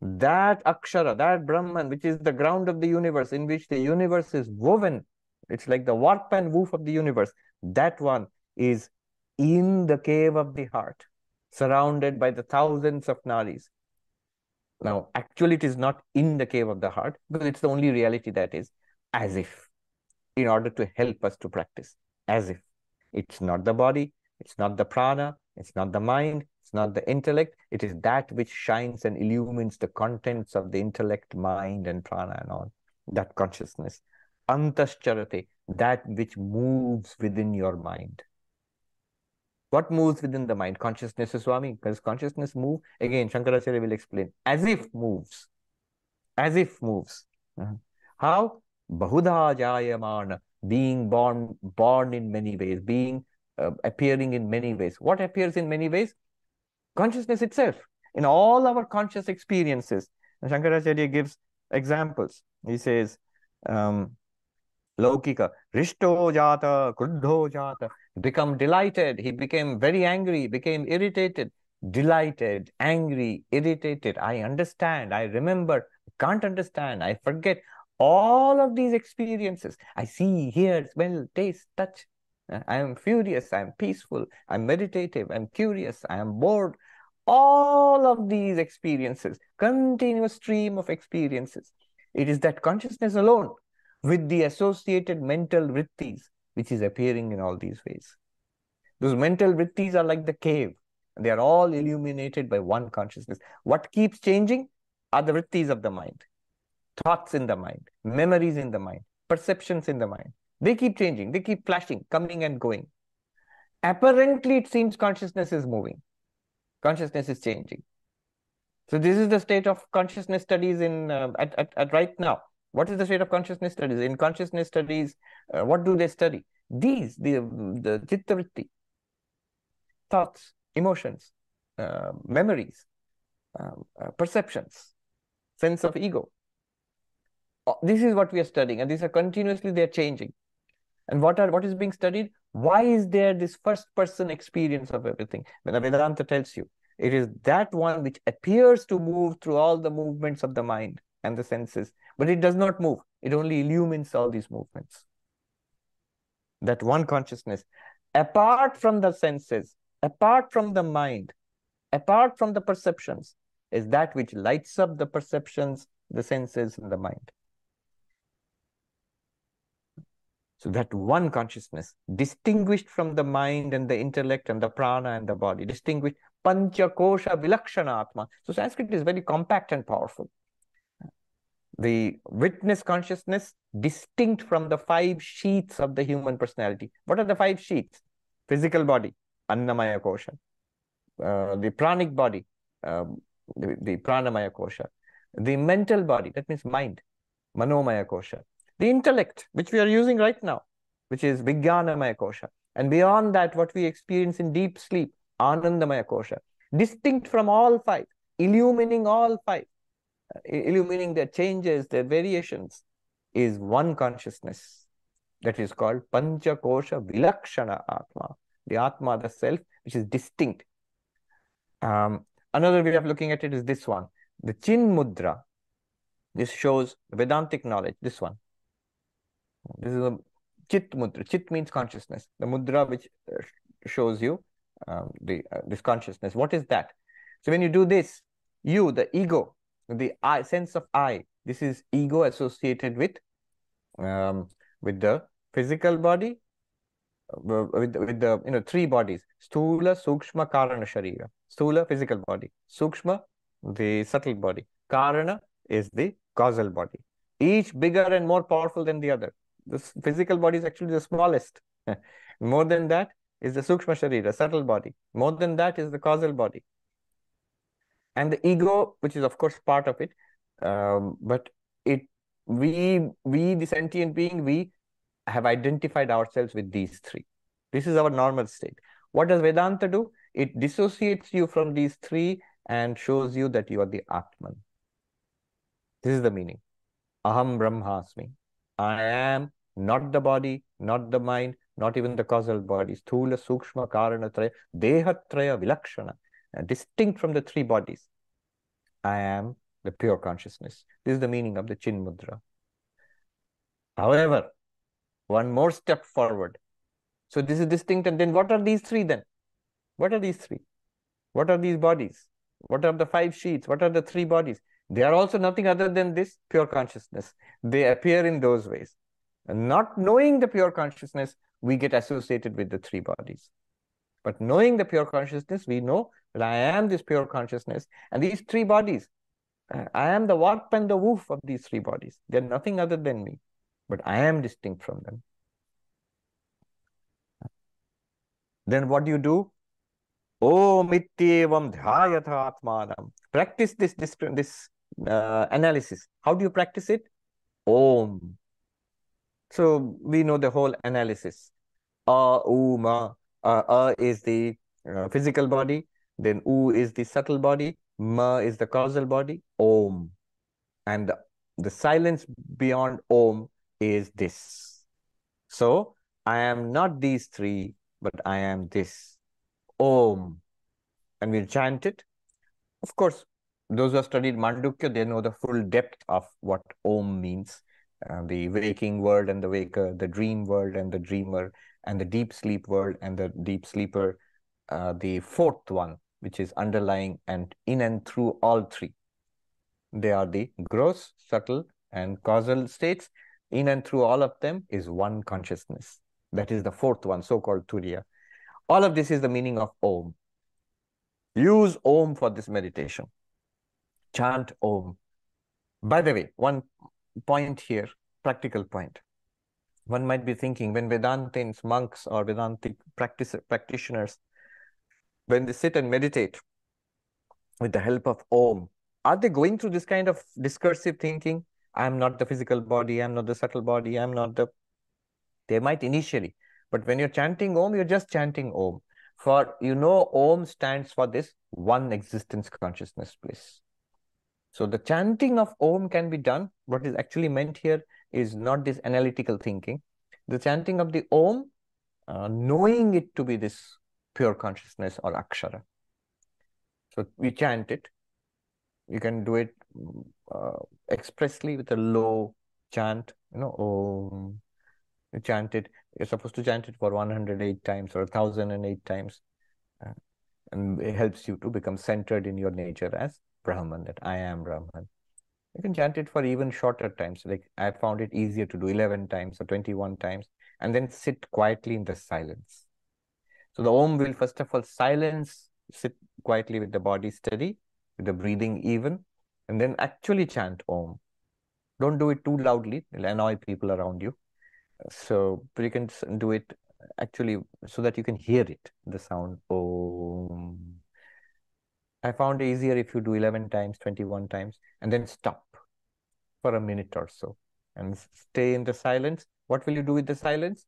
that akshara, that Brahman, which is the ground of the universe, in which the universe is woven, it's like the warp and woof of the universe. That one is in the cave of the heart, surrounded by the thousands of nadis. Now, actually, it is not in the cave of the heart because it's the only reality that is, as if, in order to help us to practice, as if. It's not the body, it's not the prana, it's not the mind, it's not the intellect, it is that which shines and illumines the contents of the intellect, mind, and prana and all. That consciousness. Antascharate, that which moves within your mind. What moves within the mind? Consciousness, Swami. Because consciousness move, again, Shankaracharya will explain, as if moves. As if moves. Uh-huh. How? Bahudha jayamana, being born, born in many ways, being uh, appearing in many ways. What appears in many ways? consciousness itself, in all our conscious experiences. And Shankaracharya gives examples. He says, um, Laukika, Rishto Jata, Kruddho Jata, become delighted. He became very angry, became irritated, delighted, angry, irritated. I understand, I remember, can't understand, I forget. All of these experiences, I see, hear, smell, taste, touch. Uh, I am furious, I am peaceful, I'm meditative, I'm curious, I am bored, all of these experiences, continuous stream of experiences. It is that consciousness alone with the associated mental vrittis which is appearing in all these ways. Those mental vrittis are like the cave. They are all illuminated by one consciousness. What keeps changing are the vrittis of the mind, thoughts in the mind, memories in the mind, perceptions in the mind. They keep changing, they keep flashing, coming and going. apparently it seems consciousness is moving, consciousness is changing. So this is the state of consciousness studies in uh, at, at, at right now. What is the state of consciousness studies? In consciousness studies, uh, what do they study? These, the, the chitta thoughts, emotions, uh, memories, um, uh, perceptions, sense of ego. Uh, this is what we are studying, and these are continuously they're changing. And what are what is being studied? Why is there this first person experience of everything? When Vedanta tells you, it is that one which appears to move through all the movements of the mind and the senses, but it does not move. It only illumines all these movements. That one consciousness, apart from the senses, apart from the mind, apart from the perceptions, is that which lights up the perceptions, the senses, and the mind. So that one consciousness, distinguished from the mind and the intellect and the prana and the body, distinguished panchakosha vilakshana atma. So Sanskrit is very compact and powerful. The witness consciousness distinct from the five sheaths of the human personality. What are the five sheaths? Physical body, annamaya kosha. Uh, the pranic body, um, the, the pranamaya kosha. The mental body, that means mind, manomaya kosha the intellect, which we are using right now, which is Vijnanamaya Kosha. And beyond that, what we experience in deep sleep, Anandamaya Kosha, distinct from all five, illumining all five, uh, illumining their changes, their variations, is one consciousness that is called Pancha Kosha Vilakshana Atma, the Atma, the self, which is distinct. Um, another way of looking at it is this one, the Chin Mudra. This shows Vedantic knowledge, this one. This is a chit mudra. Chit means consciousness. The mudra which uh, shows you um, the uh, this consciousness. What is that? So when you do this, you, the ego, the I sense of I, this is ego associated with um, with the physical body, uh, with with the you know three bodies: stula, sukshma, karana, sharira. Stula, physical body. Sukshma, the subtle body. Karana is the causal body. Each bigger and more powerful than the other. The physical body is actually the smallest. More than that is the Sukshma Sharira, subtle body. More than that is the causal body. And the ego, which is of course part of it, um, but it we we the sentient being we have identified ourselves with these three. This is our normal state. What does Vedanta do? It dissociates you from these three and shows you that you are the Atman. This is the meaning. Aham Brahmasmi. I am not the body, not the mind, not even the causal body. Sthula, Sukshma, Karana, Traya, Dehatraya, Vilakshana, distinct from the three bodies. I am the pure consciousness. This is the meaning of the Chin Mudra. However, one more step forward. So this is distinct, and then what are these three then? What are these three? What are these bodies? What are the five sheaths? What are the three bodies? They are also nothing other than this pure consciousness. They appear in those ways. And not knowing the pure consciousness, we get associated with the three bodies. But knowing the pure consciousness, we know that I am this pure consciousness. And these three bodies, uh, I am the warp and the woof of these three bodies. They're nothing other than me. But I am distinct from them. Then what do you do? Om ityevam dhyayatha atmanam. Practice this, this, this uh, analysis. How do you practice it? Om. So we know the whole analysis. A, U, Ma. Uh, is the uh, physical body. Then U is the subtle body. Ma is the causal body. Om. And the, the silence beyond Om is this. So I am not these three, but I am this. Om. And we'll chant it. Of course, those who have studied Mandukya, they know the full depth of what Om means uh, the waking world and the waker, the dream world and the dreamer, and the deep sleep world and the deep sleeper. Uh, the fourth one, which is underlying and in and through all three. They are the gross, subtle, and causal states. In and through all of them is one consciousness. That is the fourth one, so called Turiya. All of this is the meaning of Om. Use Om for this meditation. Chant Om. By the way, one point here, practical point. one might be thinking when Vedantins, monks or Vedantic practice, practitioners, when they sit and meditate with the help of Om, are they going through this kind of discursive thinking? I'm not the physical body, I'm not the subtle body, I'm not the. They might initially, but when you're chanting Om, you're just chanting Om. For you know, Om stands for this one existence consciousness place. So the chanting of Om can be done. What is actually meant here is not this analytical thinking. The chanting of the Om, uh, knowing it to be this pure consciousness or Akshara. So we chant it. You can do it uh, expressly with a low chant, you know, Om. You chant it. You're supposed to chant it for 108 times or 1008 times. Uh, and it helps you to become centered in your nature as Brahman, that I am Brahman. You can chant it for even shorter times. Like I found it easier to do 11 times or 21 times and then sit quietly in the silence. So the Om will first of all silence, sit quietly with the body steady, with the breathing even, and then actually chant Om. Don't do it too loudly, it'll annoy people around you. So, you can do it actually so that you can hear it, the sound Om. I found it easier if you do 11 times, 21 times, and then stop for a minute or so and stay in the silence. What will you do with the silence?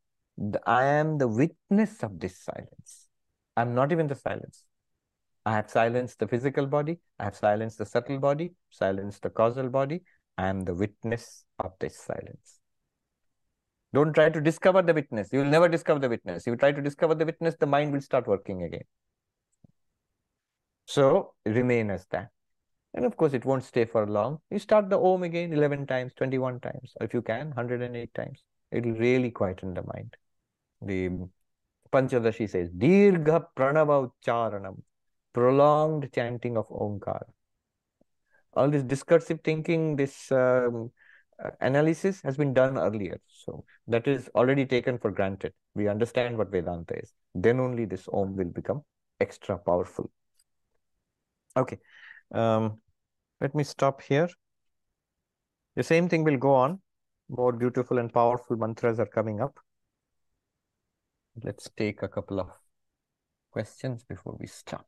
I am the witness of this silence. I'm not even the silence. I have silenced the physical body. I have silenced the subtle body, silenced the causal body. I am the witness of this silence. Don't try to discover the witness. You will never discover the witness. If You try to discover the witness, the mind will start working again. So remain as that. And of course, it won't stay for long. You start the Om again 11 times, 21 times, or if you can, 108 times. It will really quieten the mind. The Panchadashi says, Dirgha Pranava Ucharanam, prolonged chanting of Omkar. All this discursive thinking, this um, uh, analysis has been done earlier. So that is already taken for granted. We understand what Vedanta is. Then only this Om will become extra powerful. Okay. Um, let me stop here. The same thing will go on. More beautiful and powerful mantras are coming up. Let's take a couple of questions before we stop.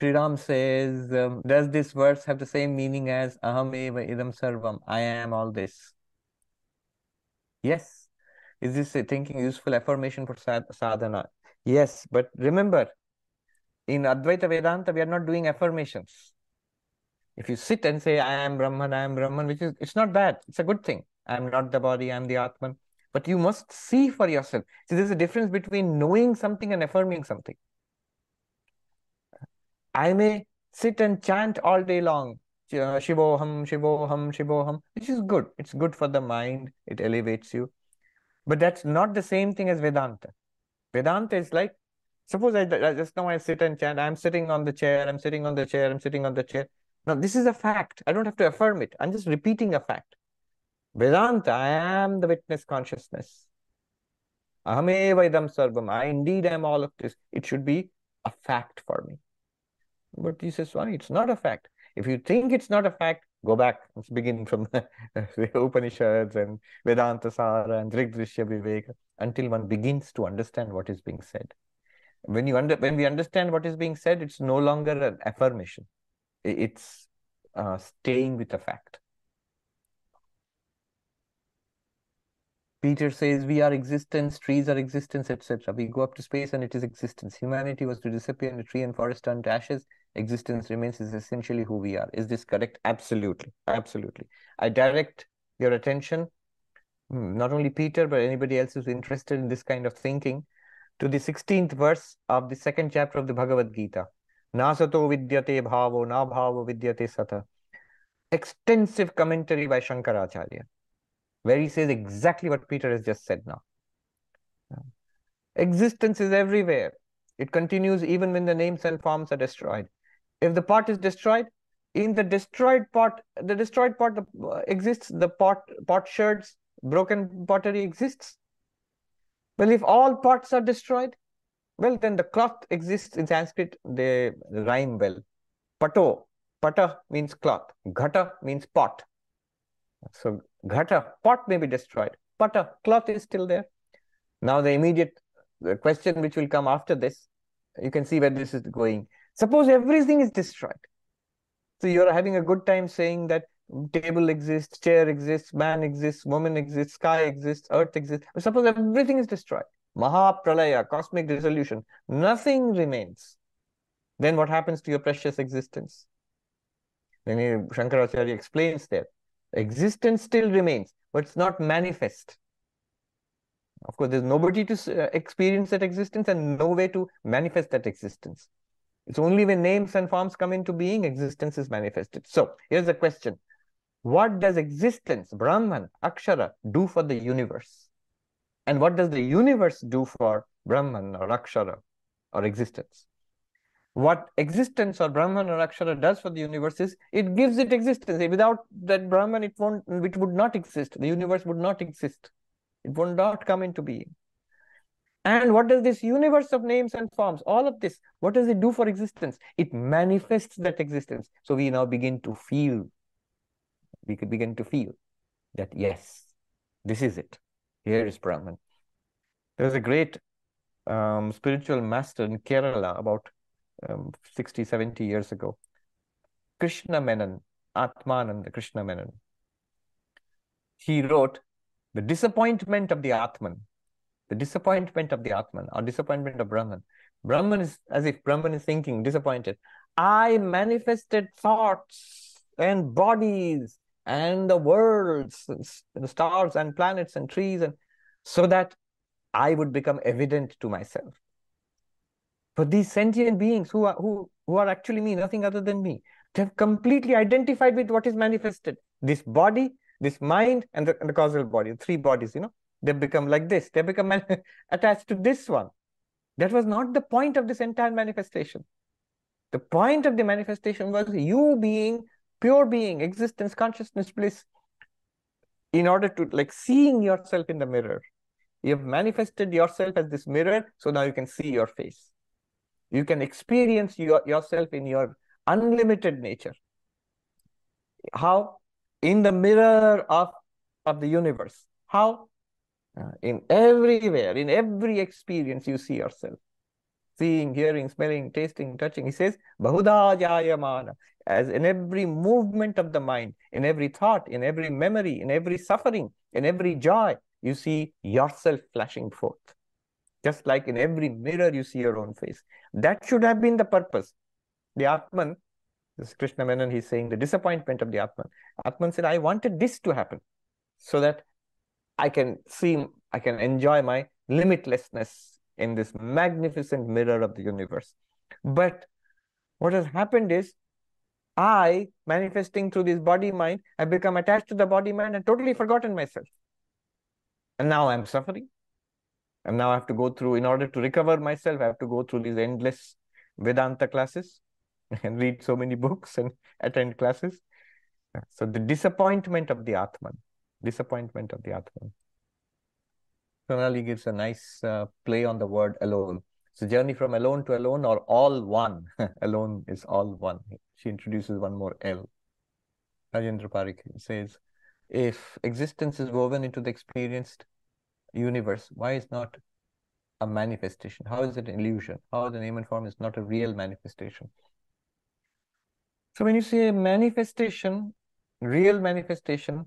Sri Ram says, um, does this verse have the same meaning as Aham eva idam sarvam? I am all this. Yes. Is this a thinking useful affirmation for sadhana? Yes, but remember, in Advaita Vedanta, we are not doing affirmations. If you sit and say, I am Brahman, I am Brahman, which is, it's not bad. It's a good thing. I am not the body, I am the Atman. But you must see for yourself. See, there's a difference between knowing something and affirming something. I may sit and chant all day long, uh, Shivoham, Shivoham, Shivoham, which is good. It's good for the mind. It elevates you. But that's not the same thing as Vedanta. Vedanta is like, suppose I, I just now I sit and chant, I'm sitting on the chair, I'm sitting on the chair, I'm sitting on the chair. Now, this is a fact. I don't have to affirm it. I'm just repeating a fact. Vedanta, I am the witness consciousness. Ahameva idam sarvam. I indeed am all of this. It should be a fact for me. But he says, why? It's not a fact. If you think it's not a fact, go back. Let's begin from the Upanishads and Vedanta Sara and Drigdrishya Viveka until one begins to understand what is being said. When you under, when we understand what is being said, it's no longer an affirmation. It's uh, staying with a fact. Peter says we are existence, trees are existence, etc. We go up to space and it is existence. Humanity was to disappear and the tree and forest turned to ashes. Existence remains is essentially who we are. Is this correct? Absolutely. Absolutely. I direct your attention, hmm, not only Peter, but anybody else who's interested in this kind of thinking, to the 16th verse of the second chapter of the Bhagavad Gita. Nasato vidyate bhavo, na bhavo vidyate sata. Extensive commentary by Shankaracharya where he says exactly what Peter has just said now. Existence is everywhere. It continues even when the names and forms are destroyed. If the pot is destroyed, in the destroyed pot, the destroyed pot uh, exists, the pot, pot potsherds, broken pottery exists. Well, if all pots are destroyed, well, then the cloth exists in Sanskrit, they rhyme well. Pato, pata means cloth, ghata means pot. So ghata, pot may be destroyed. Pata, cloth is still there. Now the immediate question which will come after this, you can see where this is going. Suppose everything is destroyed. So you're having a good time saying that table exists, chair exists, man exists, woman exists, sky exists, earth exists. But suppose everything is destroyed. Mahapralaya, cosmic dissolution, nothing remains. Then what happens to your precious existence? Then Shankaracharya explains that existence still remains, but it's not manifest. Of course, there's nobody to uh, experience that existence and no way to manifest that existence. It's only when names and forms come into being, existence is manifested. So here's the question. What does existence, Brahman, Akshara, do for the universe? And what does the universe do for Brahman or Akshara or existence? What existence or Brahman or Akshara does for the universe is it gives it existence. Without that Brahman, it won't it would not exist. The universe would not exist. It would not come into being. And what does this universe of names and forms, all of this, what does it do for existence? It manifests that existence. So we now begin to feel, we could begin to feel that yes, this is it. Here is Brahman. There was a great um, spiritual master in Kerala about um, 60, 70 years ago. Krishna Menon, Atmananda Krishna Menon. He wrote, The disappointment of the Atman, the disappointment of the Atman, or disappointment of Brahman. Brahman is as if Brahman is thinking, disappointed. I manifested thoughts and bodies and the worlds, the stars and planets and trees, and so that I would become evident to myself. But these sentient beings who are who, who are actually me, nothing other than me, they've completely identified with what is manifested. This body, this mind, and the, and the causal body, the three bodies, you know, they become like this. They become attached to this one. That was not the point of this entire manifestation. The point of the manifestation was you being pure being, existence, consciousness, bliss, in order to like seeing yourself in the mirror. You have manifested yourself as this mirror, so now you can see your face. You can experience your, yourself in your unlimited nature. How? In the mirror of, of the universe. How? Uh, in everywhere, in every experience, you see yourself. Seeing, hearing, smelling, tasting, touching. He says, Bahuda Jayamana. As in every movement of the mind, in every thought, in every memory, in every suffering, in every joy, you see yourself flashing forth. Just like in every mirror, you see your own face. That should have been the purpose. The Atman, this Krishna Menon, he's saying the disappointment of the Atman. Atman said, I wanted this to happen so that I can see, I can enjoy my limitlessness in this magnificent mirror of the universe. But what has happened is, I, manifesting through this body mind, have become attached to the body mind and totally forgotten myself. And now I'm suffering. And now I have to go through, in order to recover myself, I have to go through these endless Vedanta classes and read so many books and attend classes. So the disappointment of the Atman, disappointment of the Atman. Sonali gives a nice uh, play on the word alone. So journey from alone to alone or all one. alone is all one. She introduces one more L. Rajendra Parikh says, if existence is woven into the experienced universe, why is not a manifestation? How is it an illusion? How the name and form is not a real manifestation? So when you say manifestation, real manifestation,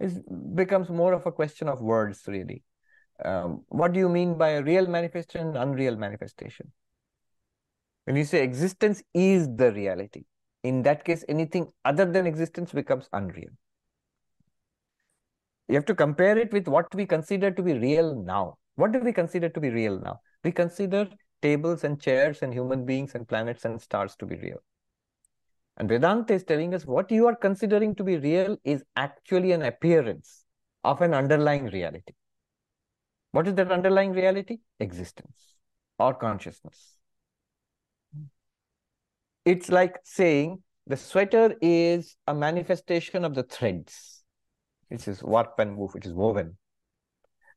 is becomes more of a question of words, really. Um, what do you mean by a real manifestation, and unreal manifestation? When you say existence is the reality, in that case, anything other than existence becomes unreal. You have to compare it with what we consider to be real now. What do we consider to be real now? We consider tables and chairs and human beings and planets and stars to be real. And Vedanta is telling us what you are considering to be real is actually an appearance of an underlying reality. What is that underlying reality? Existence or consciousness. It's like saying the sweater is a manifestation of the threads it is warp and woof, it is woven.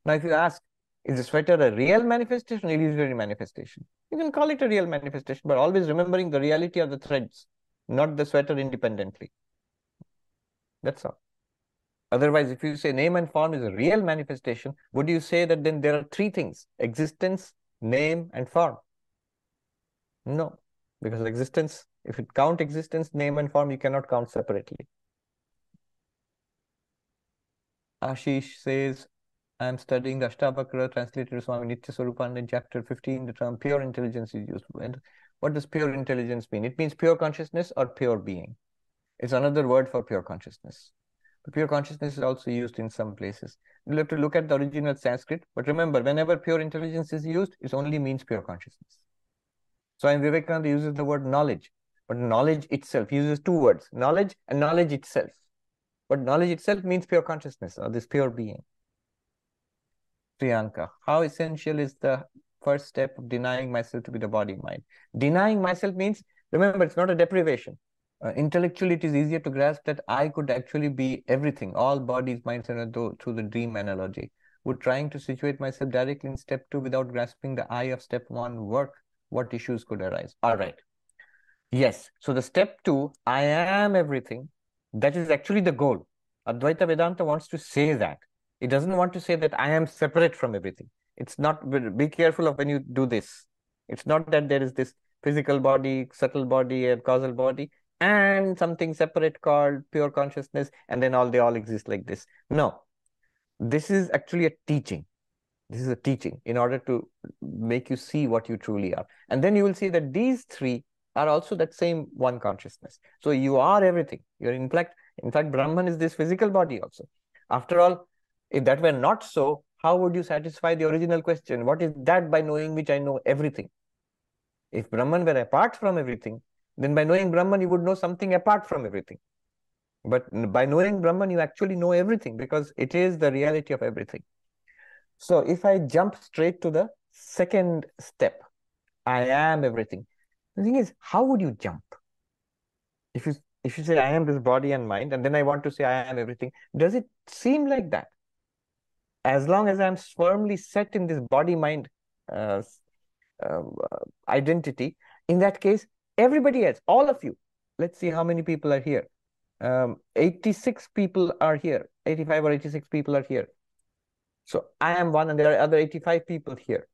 Now, if you ask, is the sweater a real manifestation or illusory manifestation? You can call it a real manifestation, but always remembering the reality of the threads, not the sweater independently. That's all. Otherwise, if you say name and form is a real manifestation, would you say that then there are three things existence, name, and form? No, because existence, if you count existence, name, and form, you cannot count separately. Ashish says, I am studying the Ashtavakra translated to Swami Nitya in chapter 15. The term pure intelligence is used. And what does pure intelligence mean? It means pure consciousness or pure being. It's another word for pure consciousness. But pure consciousness is also used in some places. You'll have to look at the original Sanskrit. But remember, whenever pure intelligence is used, it only means pure consciousness. Swami Vivekananda uses the word knowledge, but knowledge itself uses two words, knowledge and knowledge itself. But knowledge itself means pure consciousness or this pure being. Priyanka, how essential is the first step of denying myself to be the body mind? Denying myself means, remember, it's not a deprivation. Uh, intellectually, it is easier to grasp that I could actually be everything, all bodies, minds, and through the dream analogy. Would trying to situate myself directly in step two without grasping the eye of step one work? What issues could arise? All right. Yes. So the step two, I am everything, that is actually the goal. Advaita Vedanta wants to say that. It doesn't want to say that I am separate from everything. It's not, be careful of when you do this. It's not that there is this physical body, subtle body, and causal body and something separate called pure consciousness, and then all they all exist like this. No, this is actually a teaching. This is a teaching in order to make you see what you truly are. And then you will see that these three are also that same one consciousness. So you are everything. You're in fact, in fact, Brahman is this physical body also. After all, if that were not so, how would you satisfy the original question? What is that by knowing which I know everything? If Brahman were apart from everything, then by knowing Brahman, you would know something apart from everything. But by knowing Brahman, you actually know everything because it is the reality of everything. So if I jump straight to the second step, I am everything. The thing is, how would you jump? If you if you say I am this body and mind, and then I want to say I am everything, does it seem like that? As long as I'm firmly set in this body mind uh, uh, identity, in that case, everybody else, all of you. Let's see how many people are here. Um, 86 people are here. 85 or 86 people are here. So I am one and there are other 85 people here.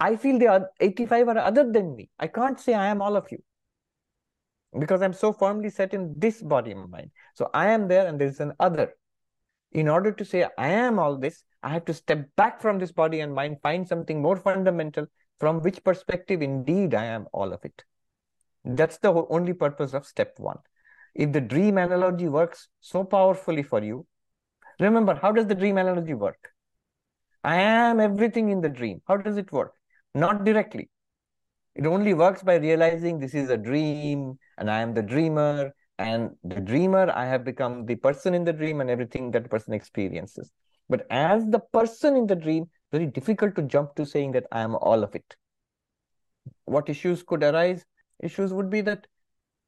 I feel the 85 are other than me. I can't say I am all of you because I'm so firmly set in this body and mind. So I am there and there is an other. In order to say I am all this, I have to step back from this body and mind, find something more fundamental from which perspective indeed I am all of it. That's the only purpose of step one. If the dream analogy works so powerfully for you, remember, how does the dream analogy work? I am everything in the dream. How does it work? Not directly. It only works by realizing this is a dream and I am the dreamer. And the dreamer, I have become the person in the dream and everything that person experiences. But as the person in the dream, very difficult to jump to saying that I am all of it. What issues could arise? Issues would be that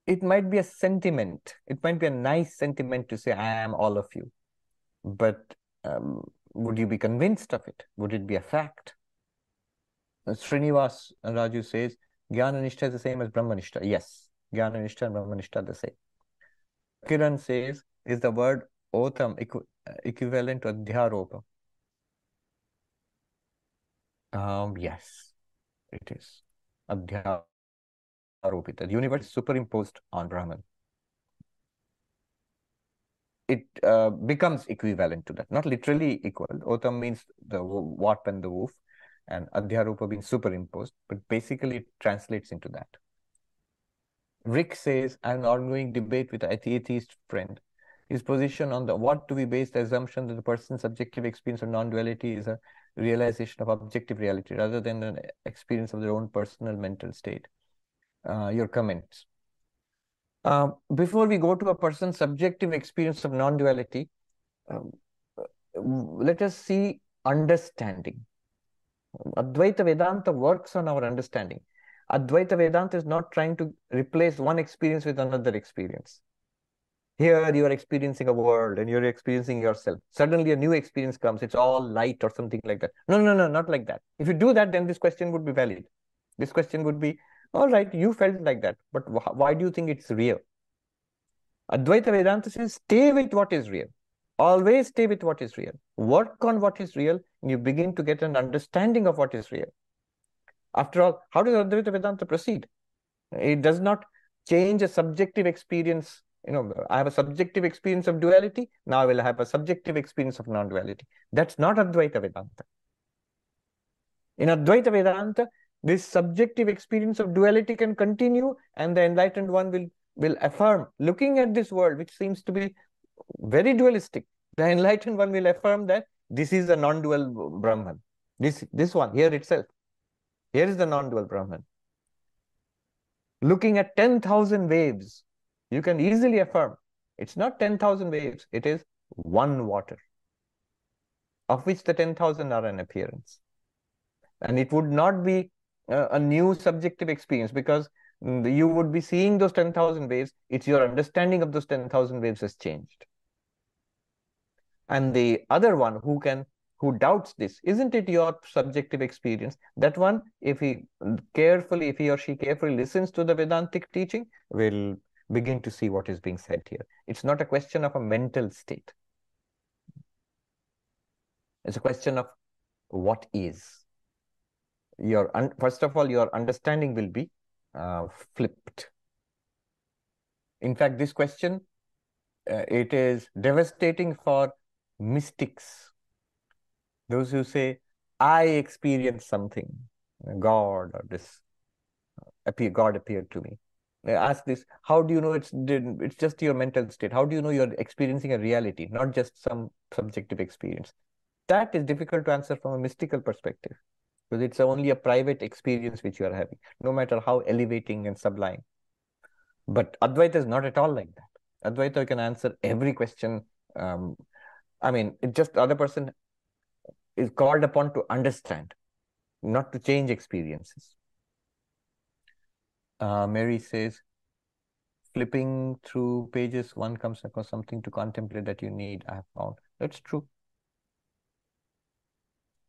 it might be a sentiment. It might be a nice sentiment to say, I am all of you. But um, would you be convinced of it? Would it be a fact? Uh, Srinivas Raju says, Jnana Nishtha is the same as Brahma Nishtha. Yes, Jnana Nishtha and Brahma Nishtha are the same. Kiran says, is the word otam equ equivalent to adhyaropa? Um, yes, it is. Adhyaropa The universe superimposed on Brahman. It uh, becomes equivalent to that, not literally equal. Otam means the warp and the woof, and Adhyaropa being superimposed, but basically it translates into that. Rick says, I have an ongoing debate with an atheist friend. His position on the what do we base the assumption that the person's subjective experience of non-duality is a realization of objective reality rather than an experience of their own personal mental state uh, your comments. Uh, before we go to a person's subjective experience of non-duality, um, let us see understanding. Advaita Vedanta works on our understanding. Advaita Vedanta is not trying to replace one experience with another experience. Here you are experiencing a world and you're experiencing yourself. Suddenly a new experience comes, it's all light or something like that. No, no, no, not like that. If you do that, then this question would be valid. This question would be, all right, you felt like that, but wh why do you think it's real? Advaita Vedanta says, stay with what is real. Always stay with what is real. Work on what is real, and you begin to get an understanding of what is real. After all, how does Advaita Vedanta proceed? It does not change a subjective experience. You know, I have a subjective experience of duality. Now I will have a subjective experience of non-duality. That's not Advaita Vedanta. In Advaita Vedanta, this subjective experience of duality can continue and the enlightened one will, will affirm, looking at this world, which seems to be very dualistic, the enlightened one will affirm that this is a non-dual Brahman. This, this one here itself. Here is the non-dual Brahman. Looking at 10,000 waves, you can easily affirm it's not 10,000 waves, it is one water, of which the 10,000 are an appearance. And it would not be a, new subjective experience because mm, you would be seeing those 10,000 waves. It's your understanding of those 10,000 waves has changed. And the other one who can who doubts this isn't it your subjective experience that one if he carefully if he or she carefully listens to the vedantic teaching will begin to see what is being said here it's not a question of a mental state it's a question of what is your first of all your understanding will be uh, flipped. In fact this question uh, it is devastating for mystics. Those who say i experienced something. God or this uh, appear god appeared to me. I ask this how do you know it's it's just your mental state? How do you know you're experiencing a reality not just some subjective experience? That is difficult to answer from a mystical perspective because it's only a private experience which you are having, no matter how elevating and sublime. But Advaita is not at all like that. Advaita can answer every question. Um, I mean, it just the other person is called upon to understand, not to change experiences. Uh, Mary says, flipping through pages, one comes across something to contemplate that you need. I have found. That's true.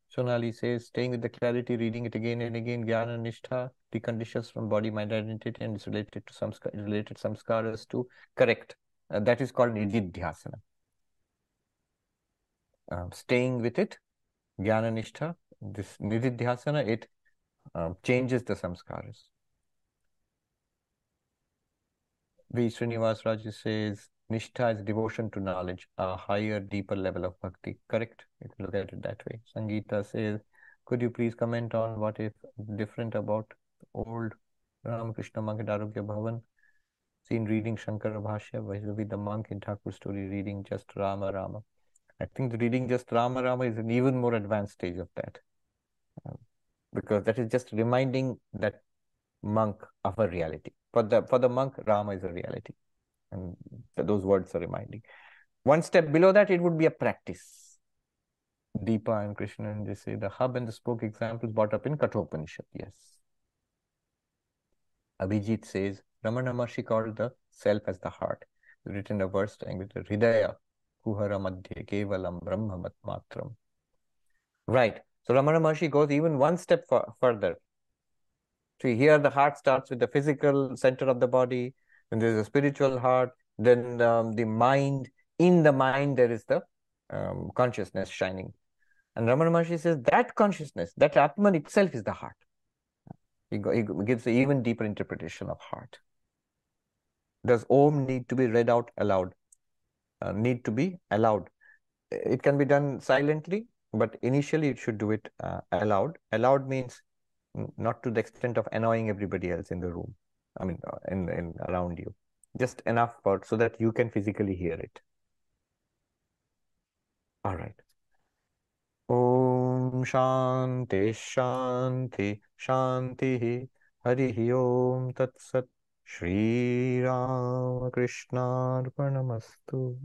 Sonali says, staying with the clarity, reading it again and again, Jnana Nishtha, deconditions from body, mind, identity, and is related to some related samskaras to Correct. Uh, that is called Nididhyasana. Uh, staying with it, Jnana Nishtha, this Nididhyasana, it um, changes the samskaras. V. Srinivas Raju says, Nishtha is devotion to knowledge, a higher, deeper level of bhakti. Correct? If you look at it that way. Sangeeta says, could you please comment on what is different about old Ramakrishna monk at Arogya Bhavan? Seen reading Shankara Bhashya, the monk in Thakur story reading just Rama Rama. I think the reading just Rama Rama is an even more advanced stage of that. Um, because that is just reminding that monk of a reality. For the for the monk, Rama is a reality. And those words are reminding. One step below that, it would be a practice. Deepa and Krishna, and they say the hub and the spoke examples brought up in Kathopanishad. Yes. Abhijit says, Ramana Maharshi called the self as the heart. Written a verse the Hridaya, Kuhara Madhya Kevalam Brahma Matram. Right. So Ramana Maharshi goes even one step further. See, here the heart starts with the physical center of the body, when there's a spiritual heart, then um, the mind, in the mind, there is the um, consciousness shining. And Ramana Maharshi says that consciousness, that Atman itself is the heart. He, he gives an even deeper interpretation of heart. Does Om need to be read out aloud? Uh, need to be allowed. It can be done silently, but initially it should do it uh, aloud. Aloud means not to the extent of annoying everybody else in the room. I mean, uh, in, in around you, just enough for so that you can physically hear it. All right. Om Shanti Shanti Shanti Hari Om Tat Sat Shri Ram Krishna Arpanamastu